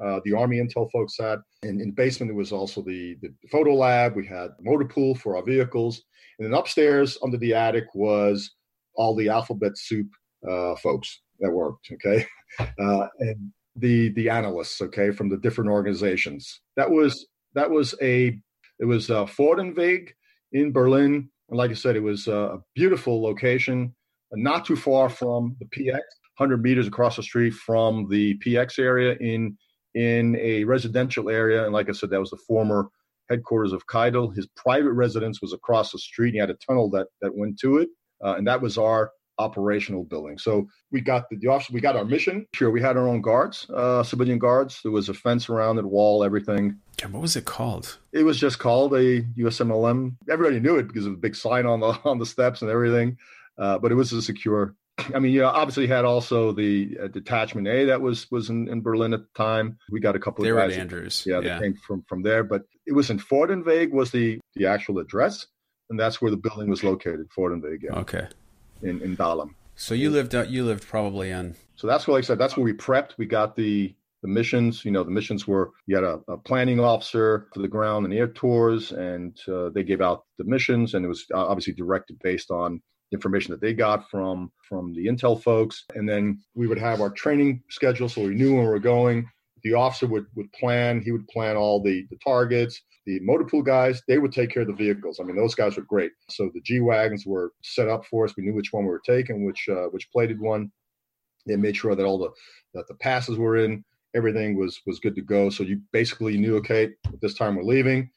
Speaker 3: Uh, the Army intel folks sat. And in the basement, there was also the, the photo lab. We had the motor pool for our vehicles. And then upstairs under the attic was all the alphabet soup uh, folks that worked. Okay. Uh, and the the analysts, okay, from the different organizations. That was that was a it was uh, Föhrenweg in Berlin, and like I said, it was a beautiful location, not too far from the PX, 100 meters across the street from the PX area in in a residential area. And like I said, that was the former headquarters of Keitel. His private residence was across the street. He had a tunnel that that went to it, uh, and that was our operational building. So we got the, the office, we got our mission. Sure, we had our own guards, uh, civilian guards. There was a fence around it, wall, everything.
Speaker 2: Yeah, what was it called?
Speaker 3: It was just called a USMLM. Everybody knew it because of the big sign on the on the steps and everything. Uh, but it was a secure. I mean, you obviously had also the uh, detachment A that was was in, in Berlin at the time. We got a couple
Speaker 2: they
Speaker 3: of guys.
Speaker 2: Andrews.
Speaker 3: yeah, yeah, they came from from there. But it was in Föhrenweg was the the actual address, and that's where the building was located. Föhrenweg. Yeah.
Speaker 2: Okay
Speaker 3: in in Dahlem.
Speaker 2: So you lived out. you lived probably in.
Speaker 3: So that's what like I said. That's where we prepped. We got the the missions. You know, the missions were you had a, a planning officer for the ground and air tours, and uh, they gave out the missions, and it was uh, obviously directed based on information that they got from from the intel folks. And then we would have our training schedule, so we knew when we were going. The officer would would plan. He would plan all the the targets the motor pool guys, they would take care of the vehicles. I mean, those guys were great. So the G wagons were set up for us. We knew which one we were taking, which uh, which plated one. They made sure that all the that the passes were in, everything was was good to go. So you basically knew, okay, this time we're leaving.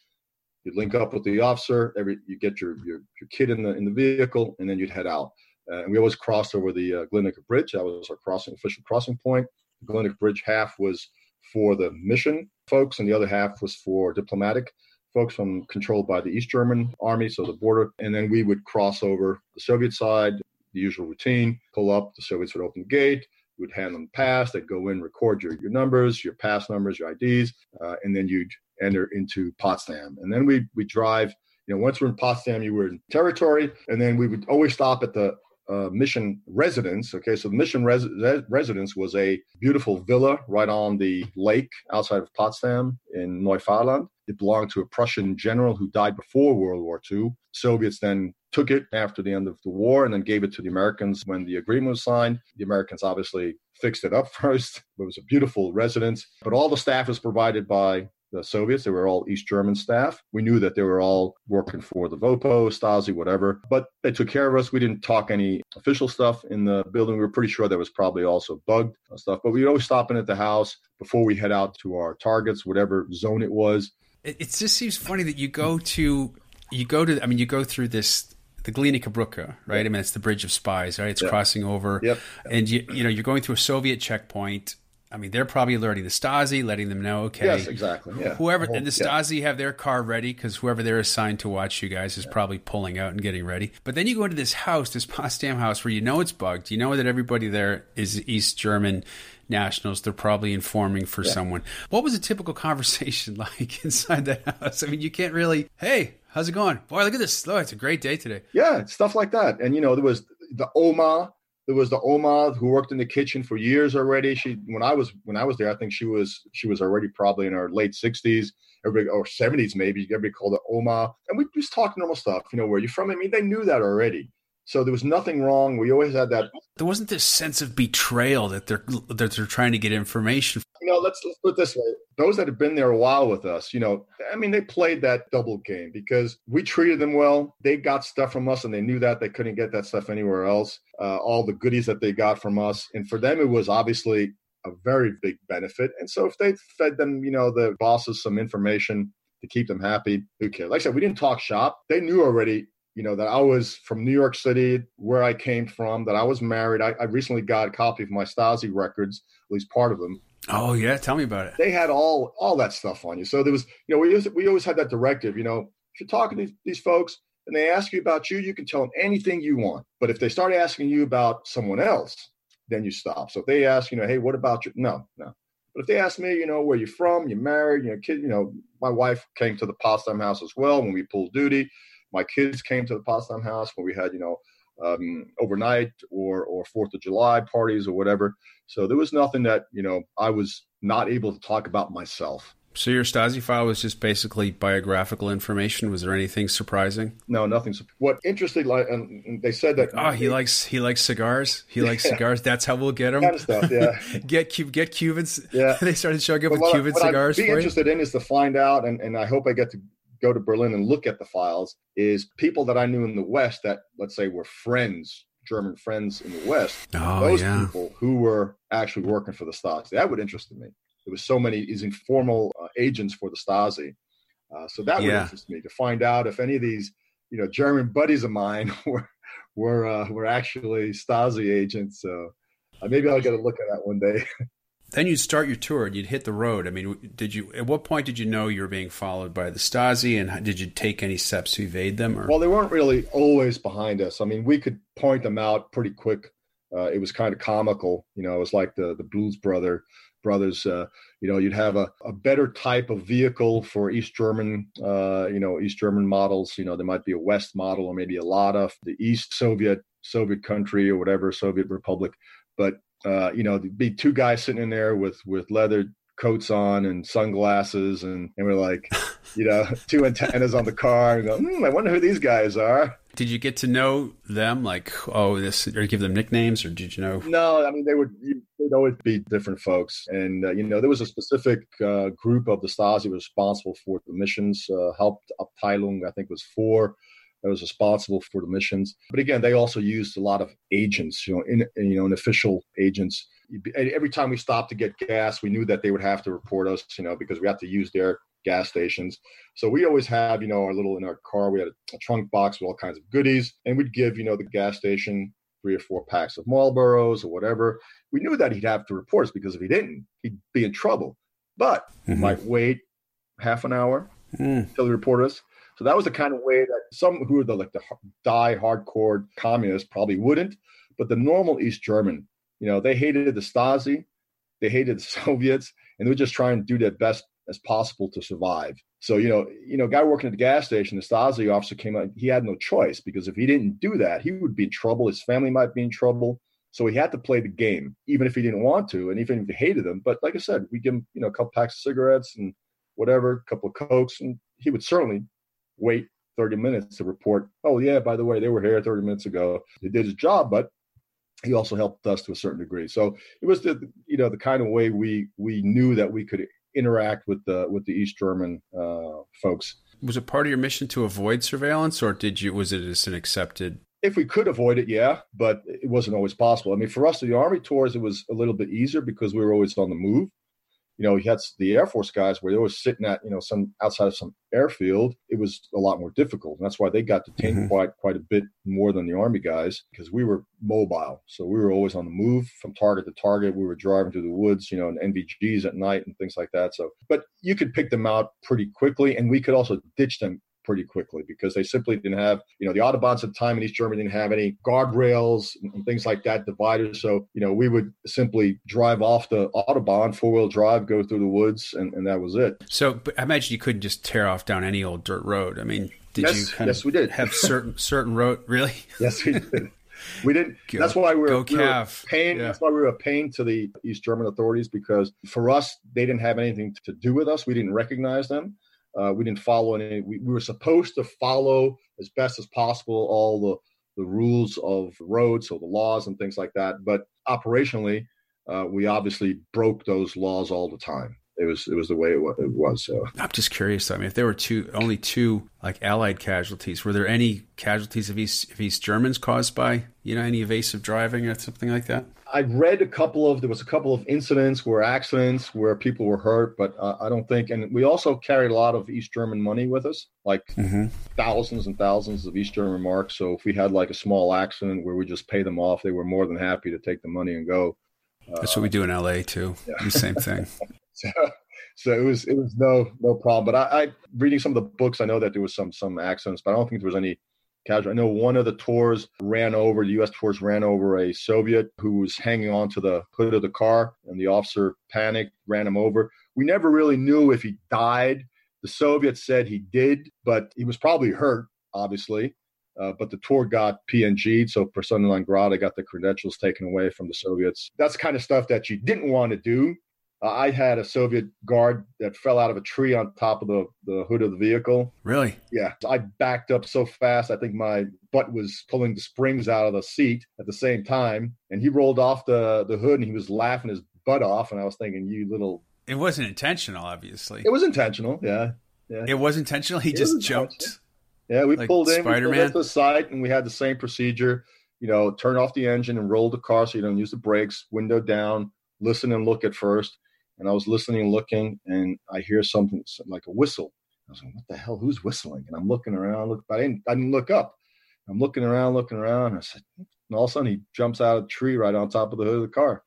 Speaker 3: You'd link up with the officer. Every you get your your, your kid in the in the vehicle, and then you'd head out. Uh, and we always crossed over the uh, Bridge. That was our crossing official crossing point. The Bridge half was for the mission folks, and the other half was for diplomatic folks from controlled by the East German army, so the border. And then we would cross over the Soviet side, the usual routine, pull up, the Soviets would open the gate, you would hand them the pass, they'd go in, record your, your numbers, your pass numbers, your IDs, uh, and then you'd enter into Potsdam. And then we we drive, you know, once we're in Potsdam, you were in territory, and then we would always stop at the uh, mission residence. Okay, so the mission res- residence was a beautiful villa right on the lake outside of Potsdam in Neu Fahrland. It belonged to a Prussian general who died before World War II. Soviets then took it after the end of the war and then gave it to the Americans when the agreement was signed. The Americans obviously fixed it up first. It was a beautiful residence, but all the staff is provided by the Soviets. They were all East German staff. We knew that they were all working for the VOPO, Stasi, whatever. But they took care of us. We didn't talk any official stuff in the building. We were pretty sure that was probably also bugged stuff. But we'd always stop in at the house before we head out to our targets, whatever zone it was.
Speaker 2: It, it just seems funny that you go to you go to. I mean, you go through this the Glienicke Brücke, right? I mean, it's the Bridge of Spies, right? It's yep. crossing over,
Speaker 3: yep.
Speaker 2: and you you know you're going through a Soviet checkpoint I mean, they're probably alerting the Stasi, letting them know, okay,
Speaker 3: yes, exactly, yeah.
Speaker 2: Whoever and the Stasi yeah. have their car ready because whoever they're assigned to watch you guys is yeah. probably pulling out and getting ready. But then you go into this house, this Potsdam house, where you know it's bugged. You know that everybody there is East German nationals. They're probably informing for someone. What was a typical conversation like inside that house? I mean, you can't really, hey, how's it going? Boy, look at this. Oh, it's a great day today.
Speaker 3: Yeah, stuff like that. And you know, there was the Oma there was the Oma who worked in the kitchen for years already. She when I was when I was there, I think she was she was already probably in her late sixties, or seventies maybe. Everybody called her Oma, and we just talked normal stuff. You know, where you from? I mean, they knew that already. So there was nothing wrong. We always had that.
Speaker 2: There wasn't this sense of betrayal that they're that they're trying to get information.
Speaker 3: You know, let's let's put it this way: those that have been there a while with us, you know, I mean, they played that double game because we treated them well. They got stuff from us, and they knew that they couldn't get that stuff anywhere else. Uh, all the goodies that they got from us, and for them, it was obviously a very big benefit. And so if they fed them, you know, the bosses some information to keep them happy, who cares? Like I said, we didn't talk shop. They knew already, you know, that I was from New York City, where I came from, that I was married. I, I recently got a copy of my Stasi records, at least part of them.
Speaker 2: Oh yeah, tell me about it.
Speaker 3: They had all all that stuff on you. So there was, you know, we always, we always had that directive. You know, if you're talking to these, these folks and they ask you about you, you can tell them anything you want. But if they start asking you about someone else, then you stop. So if they ask, you know, hey, what about you? No, no. But if they ask me, you know, where you from, you're married, you know, kid, you know, my wife came to the Potsdam house as well when we pulled duty. My kids came to the Potsdam house when we had, you know, um, overnight or or Fourth of July parties or whatever. So there was nothing that you know I was not able to talk about myself.
Speaker 2: So your Stasi file was just basically biographical information. Was there anything surprising?
Speaker 3: No, nothing. What interesting, like, and they said that.
Speaker 2: Oh, he likes he likes cigars. He likes cigars. That's how we'll get him.
Speaker 3: Kind of stuff, yeah.
Speaker 2: get get Cubans. Yeah, they started showing up with Cuban
Speaker 3: what
Speaker 2: cigars.
Speaker 3: I'd be interested in is to find out, and, and I hope I get to go to Berlin and look at the files. Is people that I knew in the West that let's say were friends German friends in the West,
Speaker 2: oh,
Speaker 3: those
Speaker 2: yeah.
Speaker 3: people who were actually working for the Stasi. That would interest me there was so many these informal uh, agents for the Stasi. Uh, so that would
Speaker 2: yeah.
Speaker 3: interest me to find out if any of these, you know, German buddies of mine were were uh, were actually Stasi agents. So uh, maybe I'll get a look at that one day.
Speaker 2: then you'd start your tour and you'd hit the road. I mean, did you? At what point did you know you were being followed by the Stasi, and did you take any steps to evade them? Or?
Speaker 3: Well, they weren't really always behind us. I mean, we could point them out pretty quick. Uh, it was kind of comical, you know. It was like the the Blues Brother brothers. Uh, you know, you'd have a, a better type of vehicle for East German, uh, you know, East German models. You know, there might be a West model or maybe a lot of the East Soviet Soviet country or whatever Soviet Republic. But uh, you know, be two guys sitting in there with with leather coats on and sunglasses, and, and we're like, you know, two antennas on the car, and go, hmm, I wonder who these guys are.
Speaker 2: Did you get to know them? Like, oh, this, or give them nicknames, or did you know?
Speaker 3: No, I mean, they would, they'd always be different folks. And, uh, you know, there was a specific uh, group of the Stasi responsible for the missions, uh, Hauptabteilung, I think was four that was responsible for the missions. But again, they also used a lot of agents, you know, in, you know, in official agents. Every time we stopped to get gas, we knew that they would have to report us, you know, because we had to use their gas stations. So we always have, you know, our little in our car, we had a, a, trunk box with all kinds of goodies, and we'd give, you know, the gas station three or four packs of Marlboros or whatever. We knew that he'd have to report us because if he didn't, he'd be in trouble. But mm-hmm. might wait half an hour mm. until he reported us. So that was the kind of way that some who were the like the die hardcore communists probably wouldn't, but the normal East German, you know, they hated the Stasi, they hated the Soviets, and they were just trying to do their best as possible to survive. So, you know, you know, guy working at the gas station, the Stasi officer came out, he had no choice because if he didn't do that, he would be in trouble. His family might be in trouble. So he had to play the game, even if he didn't want to, and even if he hated them. But like I said, we give him, you know, a couple packs of cigarettes and whatever, a couple of cokes, and he would certainly wait 30 minutes to report, oh yeah, by the way, they were here 30 minutes ago. He did his job, but he also helped us to a certain degree. So it was the you know the kind of way we we knew that we could interact with the with the East German uh, folks.
Speaker 2: Was it part of your mission to avoid surveillance, or did you was it just an accepted?
Speaker 3: If we could avoid it, yeah, but it wasn't always possible. I mean, for us, the Army tours, it was a little bit easier because we were always on the move you know, he had the Air Force guys where they were sitting at, you know, some outside of some airfield. It was a lot more difficult. And that's why they got detained mm-hmm. quite quite a bit more than the Army guys because we were mobile. So we were always on the move from target to target. We were driving through the woods, you know, and NVGs at night and things like that. So, but you could pick them out pretty quickly. And we could also ditch them pretty quickly because they simply didn't have, you know, the Autobahns at the time in East Germany didn't have any guardrails and things like that, dividers. So, you know, we would simply drive off the Autobahn, four wheel drive, go through the woods, and, and that was it.
Speaker 2: So I imagine you couldn't just tear off down any old dirt road. I mean, did
Speaker 3: yes,
Speaker 2: you kind
Speaker 3: yes,
Speaker 2: of
Speaker 3: we did.
Speaker 2: have certain certain road really?
Speaker 3: Yes, we did. We didn't. Go, that's why we were,
Speaker 2: we were
Speaker 3: pain. Yeah. That's why we were a pain to the East German authorities because for us, they didn't have anything to do with us. We didn't recognize them. Uh, we didn't follow any. We, we, were supposed to follow as best as possible all the the rules of the road, so the laws and things like that. But operationally, uh, we obviously broke those laws all the time. It was it was the way it was. It was so
Speaker 2: I'm just curious. I mean, if there were two, only two like Allied casualties, were there any casualties of East of East Germans caused by you know any evasive driving or something like that?
Speaker 3: I read a couple of there was a couple of incidents where accidents where people were hurt, but uh, I don't think. And we also carried a lot of East German money with us, like mm-hmm. thousands and thousands of East German marks. So if we had like a small accident where we just pay them off, they were more than happy to take the money and go.
Speaker 2: That's what we do in LA too. Yeah. The same thing.
Speaker 3: so, so it was it was no no problem. But I, I reading some of the books, I know that there was some some accidents, but I don't think there was any casual. I know one of the tours ran over, the U.S. tours ran over a Soviet who was hanging on to the hood of the car, and the officer panicked, ran him over. We never really knew if he died. The Soviets said he did, but he was probably hurt, obviously. Uh, but the tour got PNG'd, so persona non grata got the credentials taken away from the Soviets. That's the kind of stuff that you didn't want to do Uh, I had a Soviet guard that fell out of a tree on top of the, the hood of the vehicle.
Speaker 2: Really?
Speaker 3: Yeah. I backed up so fast, I think my butt was pulling the springs out of the seat at the same time. And he rolled off the, the hood and he was laughing his butt off. And I was thinking, you little.
Speaker 2: It wasn't intentional, obviously.
Speaker 3: It was intentional. Yeah. Yeah.
Speaker 2: It was intentional. He it just jumped.
Speaker 3: Yeah. We like pulled in, Spider-Man. we pulled to the site, and we had the same procedure. You know, turn off the engine and roll the car so you don't use the brakes, window down, listen and look at first and I was listening, looking, and I hear something like a whistle. I was like, "What the hell? Who's whistling?" And I'm looking around, look, I didn't, I didn't look up. I'm looking around, looking around. I said, and all of a sudden he jumps out of the tree right on top of the hood of the car.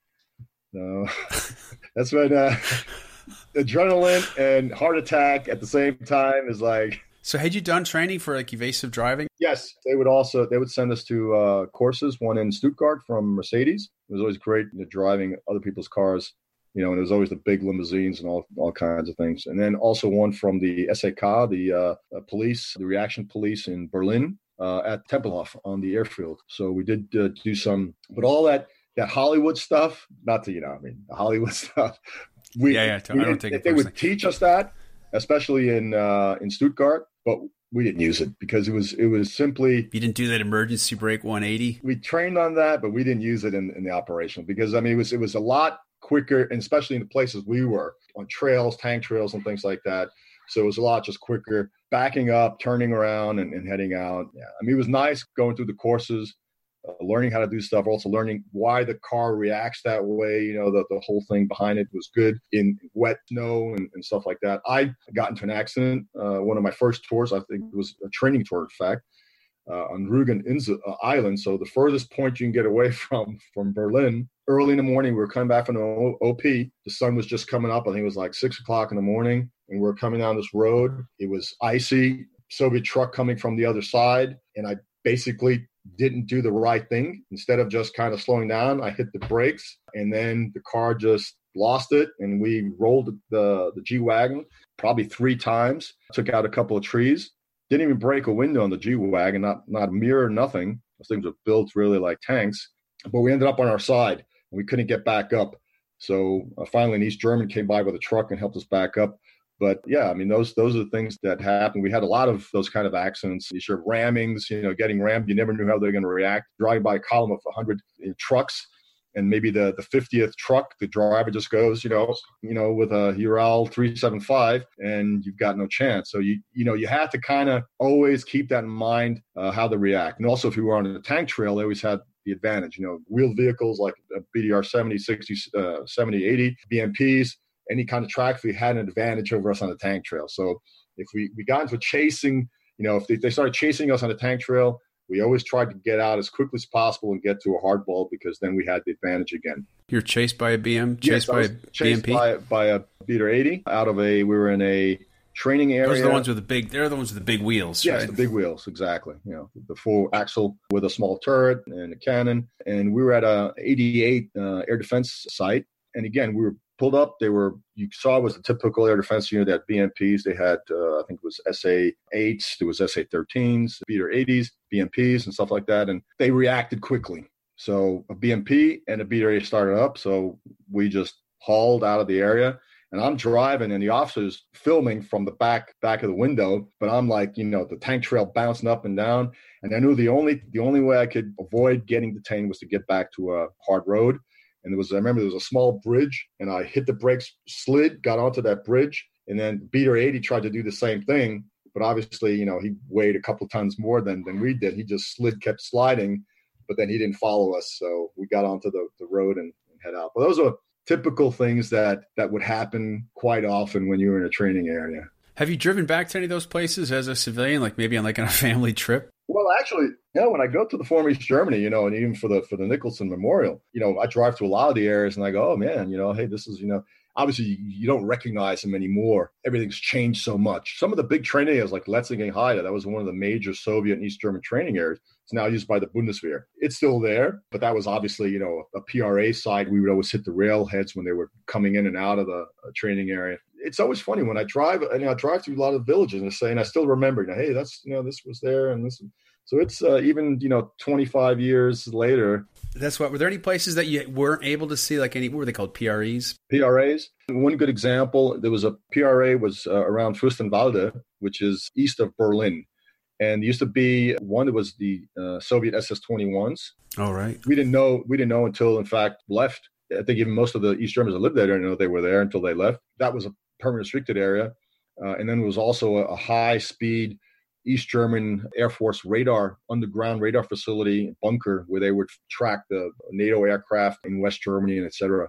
Speaker 3: So that's when uh, adrenaline and heart attack at the same time is like.
Speaker 2: So had you done training for like evasive driving?
Speaker 3: Yes, they would also they would send us to uh, courses. One in Stuttgart from Mercedes. It was always great you know, driving other people's cars you know, and there's always the big limousines and all all kinds of things. And then also one from the SAK, the uh, uh, police, the reaction police in Berlin uh, at Tempelhof on the airfield. So we did uh, do some, but all that that Hollywood stuff, not to you know, I mean, the Hollywood stuff.
Speaker 2: We, yeah, yeah, we, I don't think
Speaker 3: they would teach us that, especially in uh, in Stuttgart, but we didn't use it because it was it was simply
Speaker 2: you didn't do that emergency brake 180
Speaker 3: we trained on that but we didn't use it in, in the operation because i mean it was it was a lot quicker, and especially in the places we were on trails, tank trails, and things like that. So it was a lot just quicker, backing up, turning around, and, and heading out. Yeah, I mean, it was nice going through the courses, uh, learning how to do stuff, also learning why the car reacts that way. You know, the, the whole thing behind it was good in wet snow and, and stuff like that. I got into an accident. Uh, one of my first tours, I think it was a training tour, in fact. Uh, on Rügen uh, Island, so the furthest point you can get away from from Berlin early in the morning. We were coming back from the OP. The sun was just coming up. I think it was like six o'clock in the morning. And we are coming down this road. It was icy, Soviet truck coming from the other side. And I basically didn't do the right thing. Instead of just kind of slowing down, I hit the brakes and then the car just lost it. And we rolled the, the G Wagon probably three times, took out a couple of trees. Didn't even break a window on the G Wagon, not, not a mirror, nothing. Those things were built really like tanks. But we ended up on our side we couldn't get back up. So uh, finally, an East German came by with a truck and helped us back up. But yeah, I mean, those those are the things that happen. We had a lot of those kind of accidents. You sure rammings, you know, getting rammed. You never knew how they're going to react. Driving by a column of 100 trucks, and maybe the the 50th truck, the driver just goes, you know, you know, with a Ural 375, and you've got no chance. So you you know you have to kind of always keep that in mind uh, how they react. And also, if you were on a tank trail, they always had the advantage. You know, wheeled vehicles like a BTR 70, 60, uh, 70, 80, BMPs, any kind of tracks, we had an advantage over us on the tank trail. So if we, we got into chasing, you know, if they, they started chasing us on the tank trail, we always tried to get out as quickly as possible and get to a hard ball because then we had the advantage again.
Speaker 2: You're chased by a BM, chased yes, by a
Speaker 3: chased BMP, by, by a beater 80 out of a. We were in a training area.
Speaker 2: Those are the ones with the big. They're the ones with the big wheels.
Speaker 3: Yes,
Speaker 2: right?
Speaker 3: the big wheels, exactly. You know, the full axle with a small turret and a cannon. And we were at a 88 uh, air defense site. And again, we were pulled up. They were you saw was the typical air defense unit at BMPs. They had uh, I think it was SA eights, there was SA 13s, Beater 80s, BMPs, and stuff like that. And they reacted quickly. So a BMP and a Beater 80 started up. So we just hauled out of the area and I'm driving and the officer's filming from the back back of the window, but I'm like, you know, the tank trail bouncing up and down. And I knew the only the only way I could avoid getting detained was to get back to a hard road. And there was, I remember there was a small bridge, and I hit the brakes, slid, got onto that bridge, and then Beater 80 tried to do the same thing. But obviously, you know, he weighed a couple tons more than, than we did. He just slid, kept sliding, but then he didn't follow us. So we got onto the, the road and, and head out. But those are typical things that that would happen quite often when you were in a training area.
Speaker 2: Have you driven back to any of those places as a civilian, like maybe on like on a family trip?
Speaker 3: Well, actually, you know, when I go to the former East Germany, you know, and even for the for the Nicholson Memorial, you know, I drive to a lot of the areas and I go, oh man, you know, hey, this is, you know, obviously you don't recognize them anymore. Everything's changed so much. Some of the big training areas like Letzlinger Heide, that was one of the major Soviet and East German training areas. It's now used by the Bundeswehr. It's still there, but that was obviously, you know, a PRA side. We would always hit the railheads when they were coming in and out of the uh, training area. It's always funny when I drive, and you know, I drive through a lot of villages and I say, and I still remember, you know, hey, that's, you know, this was there and this. So it's uh, even you know 25 years later.
Speaker 2: That's what. Were there any places that you weren't able to see? Like any? What were they called? PREs.
Speaker 3: PRAs. One good example. There was a PRA was uh, around Fürstenwalde, which is east of Berlin, and used to be one that was the uh, Soviet SS-21s.
Speaker 2: All right.
Speaker 3: We didn't know. We didn't know until, in fact, left. I think even most of the East Germans that lived there didn't know they were there until they left. That was a permanent restricted area, uh, and then there was also a, a high speed East German Air Force radar, underground radar facility bunker where they would track the NATO aircraft in West Germany and et cetera.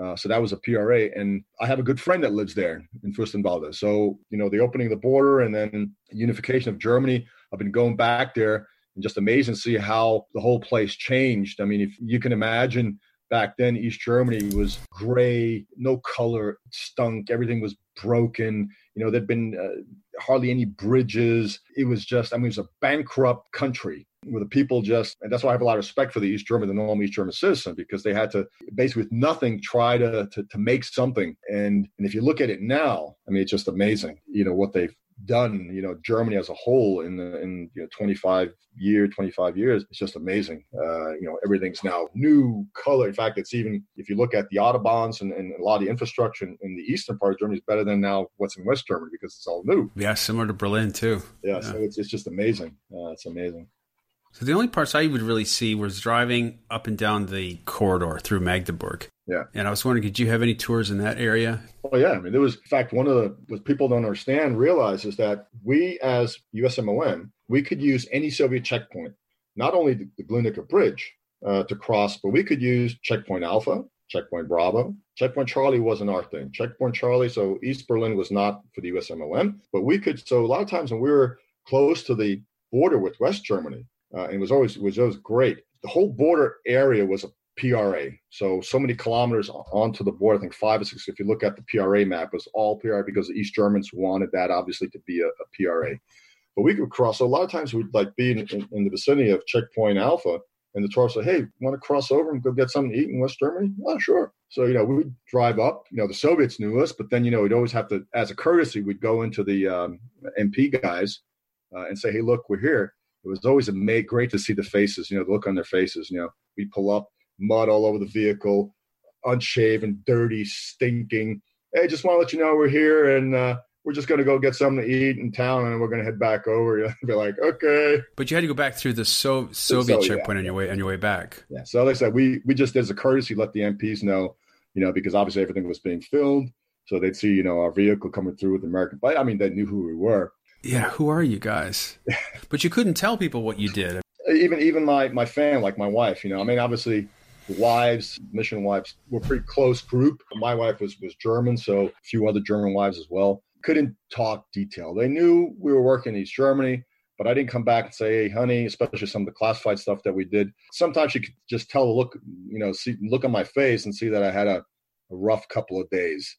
Speaker 3: Uh, so that was a PRA. And I have a good friend that lives there in Fürstenwalde. So, you know, the opening of the border and then unification of Germany, I've been going back there and just amazing to see how the whole place changed. I mean, if you can imagine back then east germany was gray no color stunk everything was broken you know there'd been uh, hardly any bridges. It was just i mean it was a bankrupt country where the people just and that's why i have a lot of respect for the east german the normal east german citizen because they had to basically with nothing try to, to to make something. And and if you look at it now i mean it's just amazing you know what they've done, you know, Germany as a whole in the in you know 25 year, 25 years, it's just amazing. Uh, you know, everything's now new color. In fact, it's even if you look at the autobahns and, and a lot of the infrastructure in, in, the eastern part of Germany is better than now what's in West Germany because it's all new.
Speaker 2: Yeah, similar to Berlin too.
Speaker 3: Yeah, yeah. so it's it's just amazing. Uh, it's amazing.
Speaker 2: So the only parts I would really see was driving up and down the corridor through Magdeburg.
Speaker 3: Yeah.
Speaker 2: And I was wondering, did you have any tours in that area?
Speaker 3: Oh yeah. I mean, there was, in fact, one of the, what people don't understand, realize is that we as USMLM, we could use any Soviet checkpoint, not only the, the Bridge uh, to cross, but we could use checkpoint Alpha, checkpoint Bravo. Checkpoint Charlie wasn't our thing. Checkpoint Charlie, so East Berlin was not for the USMLM, but we could, so a lot of times when we were close to the border with West Germany, uh, and it was always, it was always great. The whole border area was a PRA. So so many kilometers onto the border. I think five or six. If you look at the PRA map, it was all PRA because the East Germans wanted that obviously to be a, a PRA. But we could cross. So a lot of times we'd like be in, in, in the vicinity of checkpoint Alpha, and the tour say, "Hey, want to cross over and go get something to eat in West Germany?" Oh, sure. So you know we'd drive up. You know the Soviets knew us, but then you know we'd always have to, as a courtesy, we'd go into the um, MP guys uh, and say, "Hey, look, we're here." It was always a great to see the faces, you know, the look on their faces. You know, we pull up mud all over the vehicle, unshaven, dirty, stinking. Hey, just want to let you know we're here and uh, we're just going to go get something to eat in town and we're going to head back over. You'll be like, okay.
Speaker 2: But you had to go back through the so- Soviet so, checkpoint yeah. on your way on your way back.
Speaker 3: Yeah. So like I said, we we just as a courtesy let the MPs know, you know, because obviously everything was being filmed. So they'd see, you know, our vehicle coming through with American flag. I mean, they knew who we were.
Speaker 2: Yeah, who are you guys? but you couldn't tell people what you did.
Speaker 3: Even even my my fan, like my wife, you know, I mean, obviously wives, mission wives, were pretty close group. My wife was was German, so a few other German wives as well. Couldn't talk detail. They knew we were working in East Germany, but I didn't come back and say, "Hey, honey," especially some of the classified stuff that we did. Sometimes you could just tell the look, you know, see look on my face and see that I had a, a rough couple of days.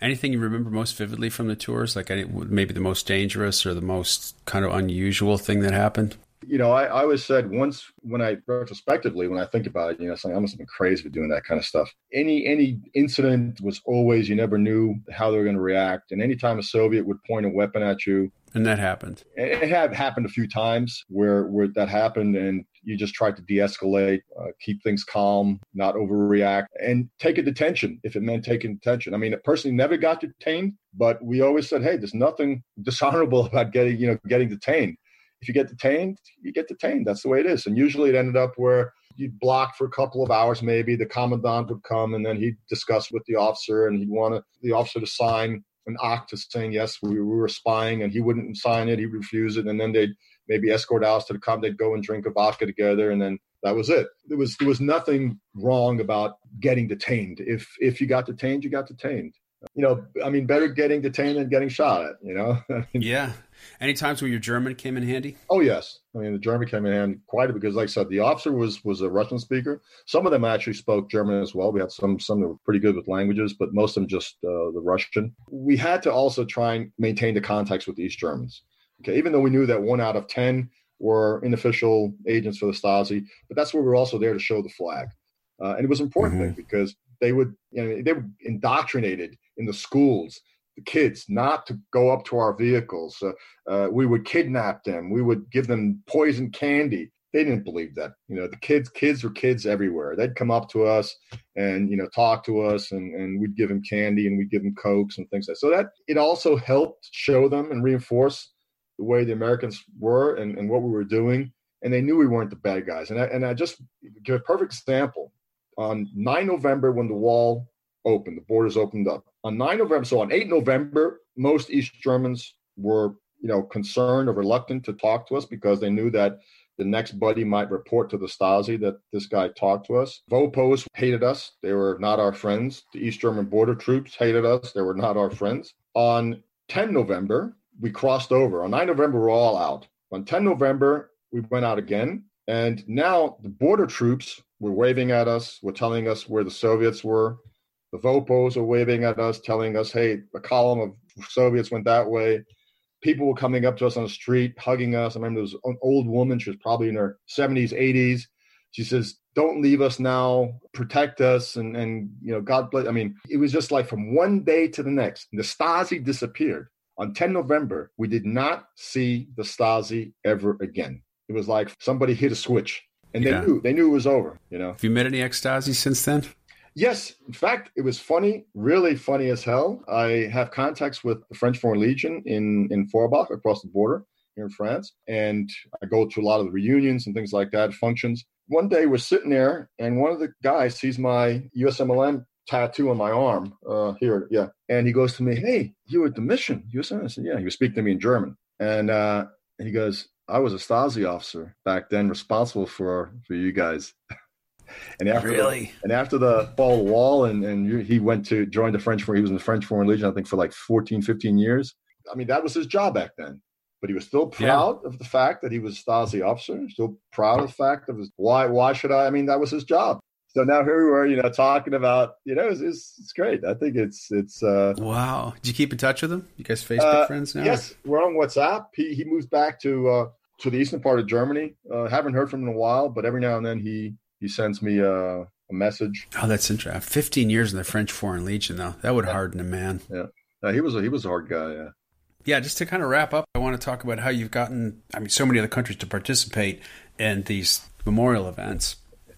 Speaker 2: Anything you remember most vividly from the tours? Like any, maybe the most dangerous or the most kind of unusual thing that happened?
Speaker 3: You know, I, I always said once when I retrospectively, when I think about it, you know, saying I must have been crazy for doing that kind of stuff. Any any incident was always you never knew how they were going to react, and anytime a Soviet would point a weapon at you,
Speaker 2: and that happened.
Speaker 3: It had happened a few times where where that happened, and you just tried to de-escalate, uh, keep things calm, not overreact, and take a detention if it meant taking detention. I mean, personally, never got detained, but we always said, hey, there's nothing dishonorable about getting you know getting detained if you get detained, you get detained. That's the way it is. And usually it ended up where you'd block for a couple of hours maybe. The commandant would come and then he'd discuss with the officer and he'd want the officer to sign an act saying yes we, we were spying and he wouldn't sign it. He'd refuse it. And then they'd maybe escort us to the com they'd go and drink a vodka together and then that was it. There was there was nothing wrong about getting detained. If if you got detained you got detained. You know i mean better getting detained than getting shot at you know?
Speaker 2: Yeah any times where your German came in handy?
Speaker 3: Oh yes, I mean the German came in handy quite a bit because, like I said, the officer was was a Russian speaker. Some of them actually spoke German as well. We had some some that were pretty good with languages, but most of them just uh, the Russian. We had to also try and maintain the contacts with the East Germans. Okay, even though we knew that one out of ten were unofficial agents for the Stasi, but that's where we were also there to show the flag, uh, and it was important mm-hmm. because they would you know they were indoctrinated in the schools the kids not to go up to our vehicles. Uh, uh, we would kidnap them. We would give them poison candy. They didn't believe that. You know, the kids, kids were kids everywhere. They'd come up to us and you know talk to us, and and we'd give them candy and we'd give them cokes and things like that. So that it also helped show them and reinforce the way the Americans were and, and what we were doing. And they knew we weren't the bad guys. And I, and I just give a perfect example. On 9 November, when the wall opened, the borders opened up, on 9 November, so on 8 November, most East Germans were, you know, concerned or reluctant to talk to us because they knew that the next buddy might report to the Stasi that this guy talked to us. Vopos hated us. They were not our friends. The East German border troops hated us. They were not our friends. On 10 November, we crossed over. On 9 November, we're all out. On 10 November, we went out again. And now the border troops were waving at us, were telling us where the Soviets were. The Vopos are waving at us, telling us, hey, a column of Soviets went that way. People were coming up to us on the street, hugging us. I remember there was an old woman, she was probably in her 70s, 80s. She says, don't leave us now, protect us, and, and you know, God bless. I mean, it was just like from one day to the next, the Stasi disappeared. On 10 November, we did not see the Stasi ever again. It was like somebody hit a switch and they yeah. knew they knew it was over. You know.
Speaker 2: Have you met any ex Stasi since then?
Speaker 3: Yes, in fact, it was funny, really funny as hell. I have contacts with the French Foreign Legion in in Forbach across the border here in France, and I go to a lot of the reunions and things like that, functions. One day we're sitting there, and one of the guys sees my USMLM tattoo on my arm uh, here, yeah, and he goes to me, "Hey, you were at the mission, USMLM?" I said, "Yeah." He was speaking to me in German, and uh, he goes, "I was a Stasi officer back then, responsible for for you guys." And after
Speaker 2: really,
Speaker 3: the, and after the fall of the wall, and and he went to join the French. He was in the French Foreign Legion, I think, for like 14, 15 years. I mean, that was his job back then. But he was still proud yeah. of the fact that he was a Stasi officer. Still proud of the fact of his why. Why should I? I mean, that was his job. So now here we are, you know, talking about, you know, it's, it's, it's great. I think it's it's. uh
Speaker 2: Wow. Did you keep in touch with him? You guys Facebook uh, friends now?
Speaker 3: Yes, we're on WhatsApp. He he moves back to uh to the eastern part of Germany. Uh, haven't heard from him in a while, but every now and then he he sends me a, a message.
Speaker 2: Oh, that's interesting. Fifteen years in the French Foreign Legion, though, that would yeah. harden a man.
Speaker 3: Yeah, no, he was a, he was a hard guy. Yeah.
Speaker 2: Yeah, just to kind of wrap up, I want to talk about how you've gotten, I mean, so many other countries to participate in these memorial events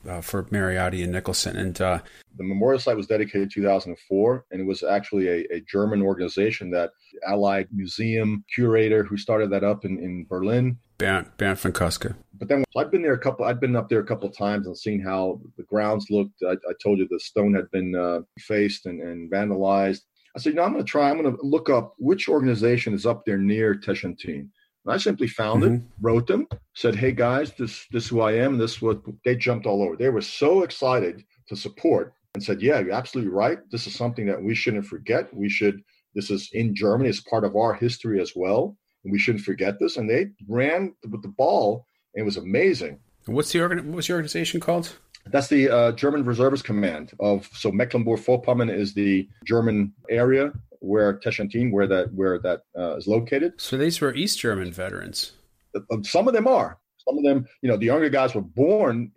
Speaker 2: uh, for Mariotti and Nicholson. And uh,
Speaker 3: the memorial site was dedicated in 2004, and it was actually a, a, German organization that Allied Museum curator who started that up in, in Berlin.
Speaker 2: Bernd, Bernd von Kostka.
Speaker 3: But then I've been there a couple. I've been up there a couple of times and seen how the grounds looked. I, I told you the stone had been uh, faced and, and vandalized. I said, you know, I'm going to try. I'm going to look up which organization is up there near Techentin. And I simply found mm-hmm. it, wrote them, said, "Hey guys, this this is who I am. This is what." They jumped all over. They were so excited to support and said, "Yeah, you're absolutely right. This is something that we shouldn't forget. We should. This is in Germany. It's part of our history as well, and we shouldn't forget this." And they ran with the ball. And it was amazing.
Speaker 2: What's the organ- What's the organization called?
Speaker 3: That's the uh, German Reservist Command of so Mecklenburg-Vorpommern is the German area where Techentin, where that where that uh, is located.
Speaker 2: So these were East German veterans.
Speaker 3: Uh, uh, some of them are. Some of them, you know, the younger guys were born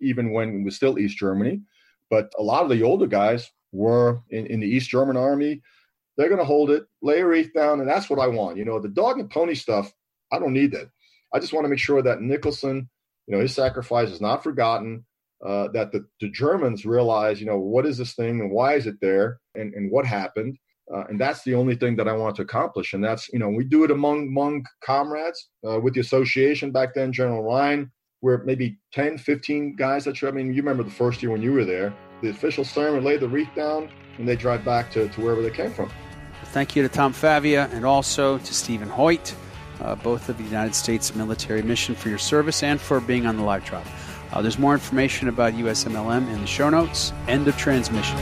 Speaker 3: even when it was still East Germany, but a lot of the older guys were in, in the East German army. They're going to hold it, lay a wreath down, and that's what I want. You know, the dog and pony stuff, I don't need that. I just want to make sure that Nicholson, you know, his sacrifice is not forgotten. Uh, that the, the Germans realize, you know, what is this thing and why is it there and, and what happened uh, and that's the only thing that I want to accomplish. And that's, you know, we do it among among comrades uh, with the association back then, General Ryan. where maybe 10, 15 guys that show. I mean, you remember the first year when you were there, the official ceremony laid the wreath down and they drive back to, to wherever they came from.
Speaker 2: Thank you to Tom Favia and also to Stephen Hoyt, uh, both of the United States military mission for your service and for being on the live drop. Uh, there's more information about USMLM in the show notes. End of transmission.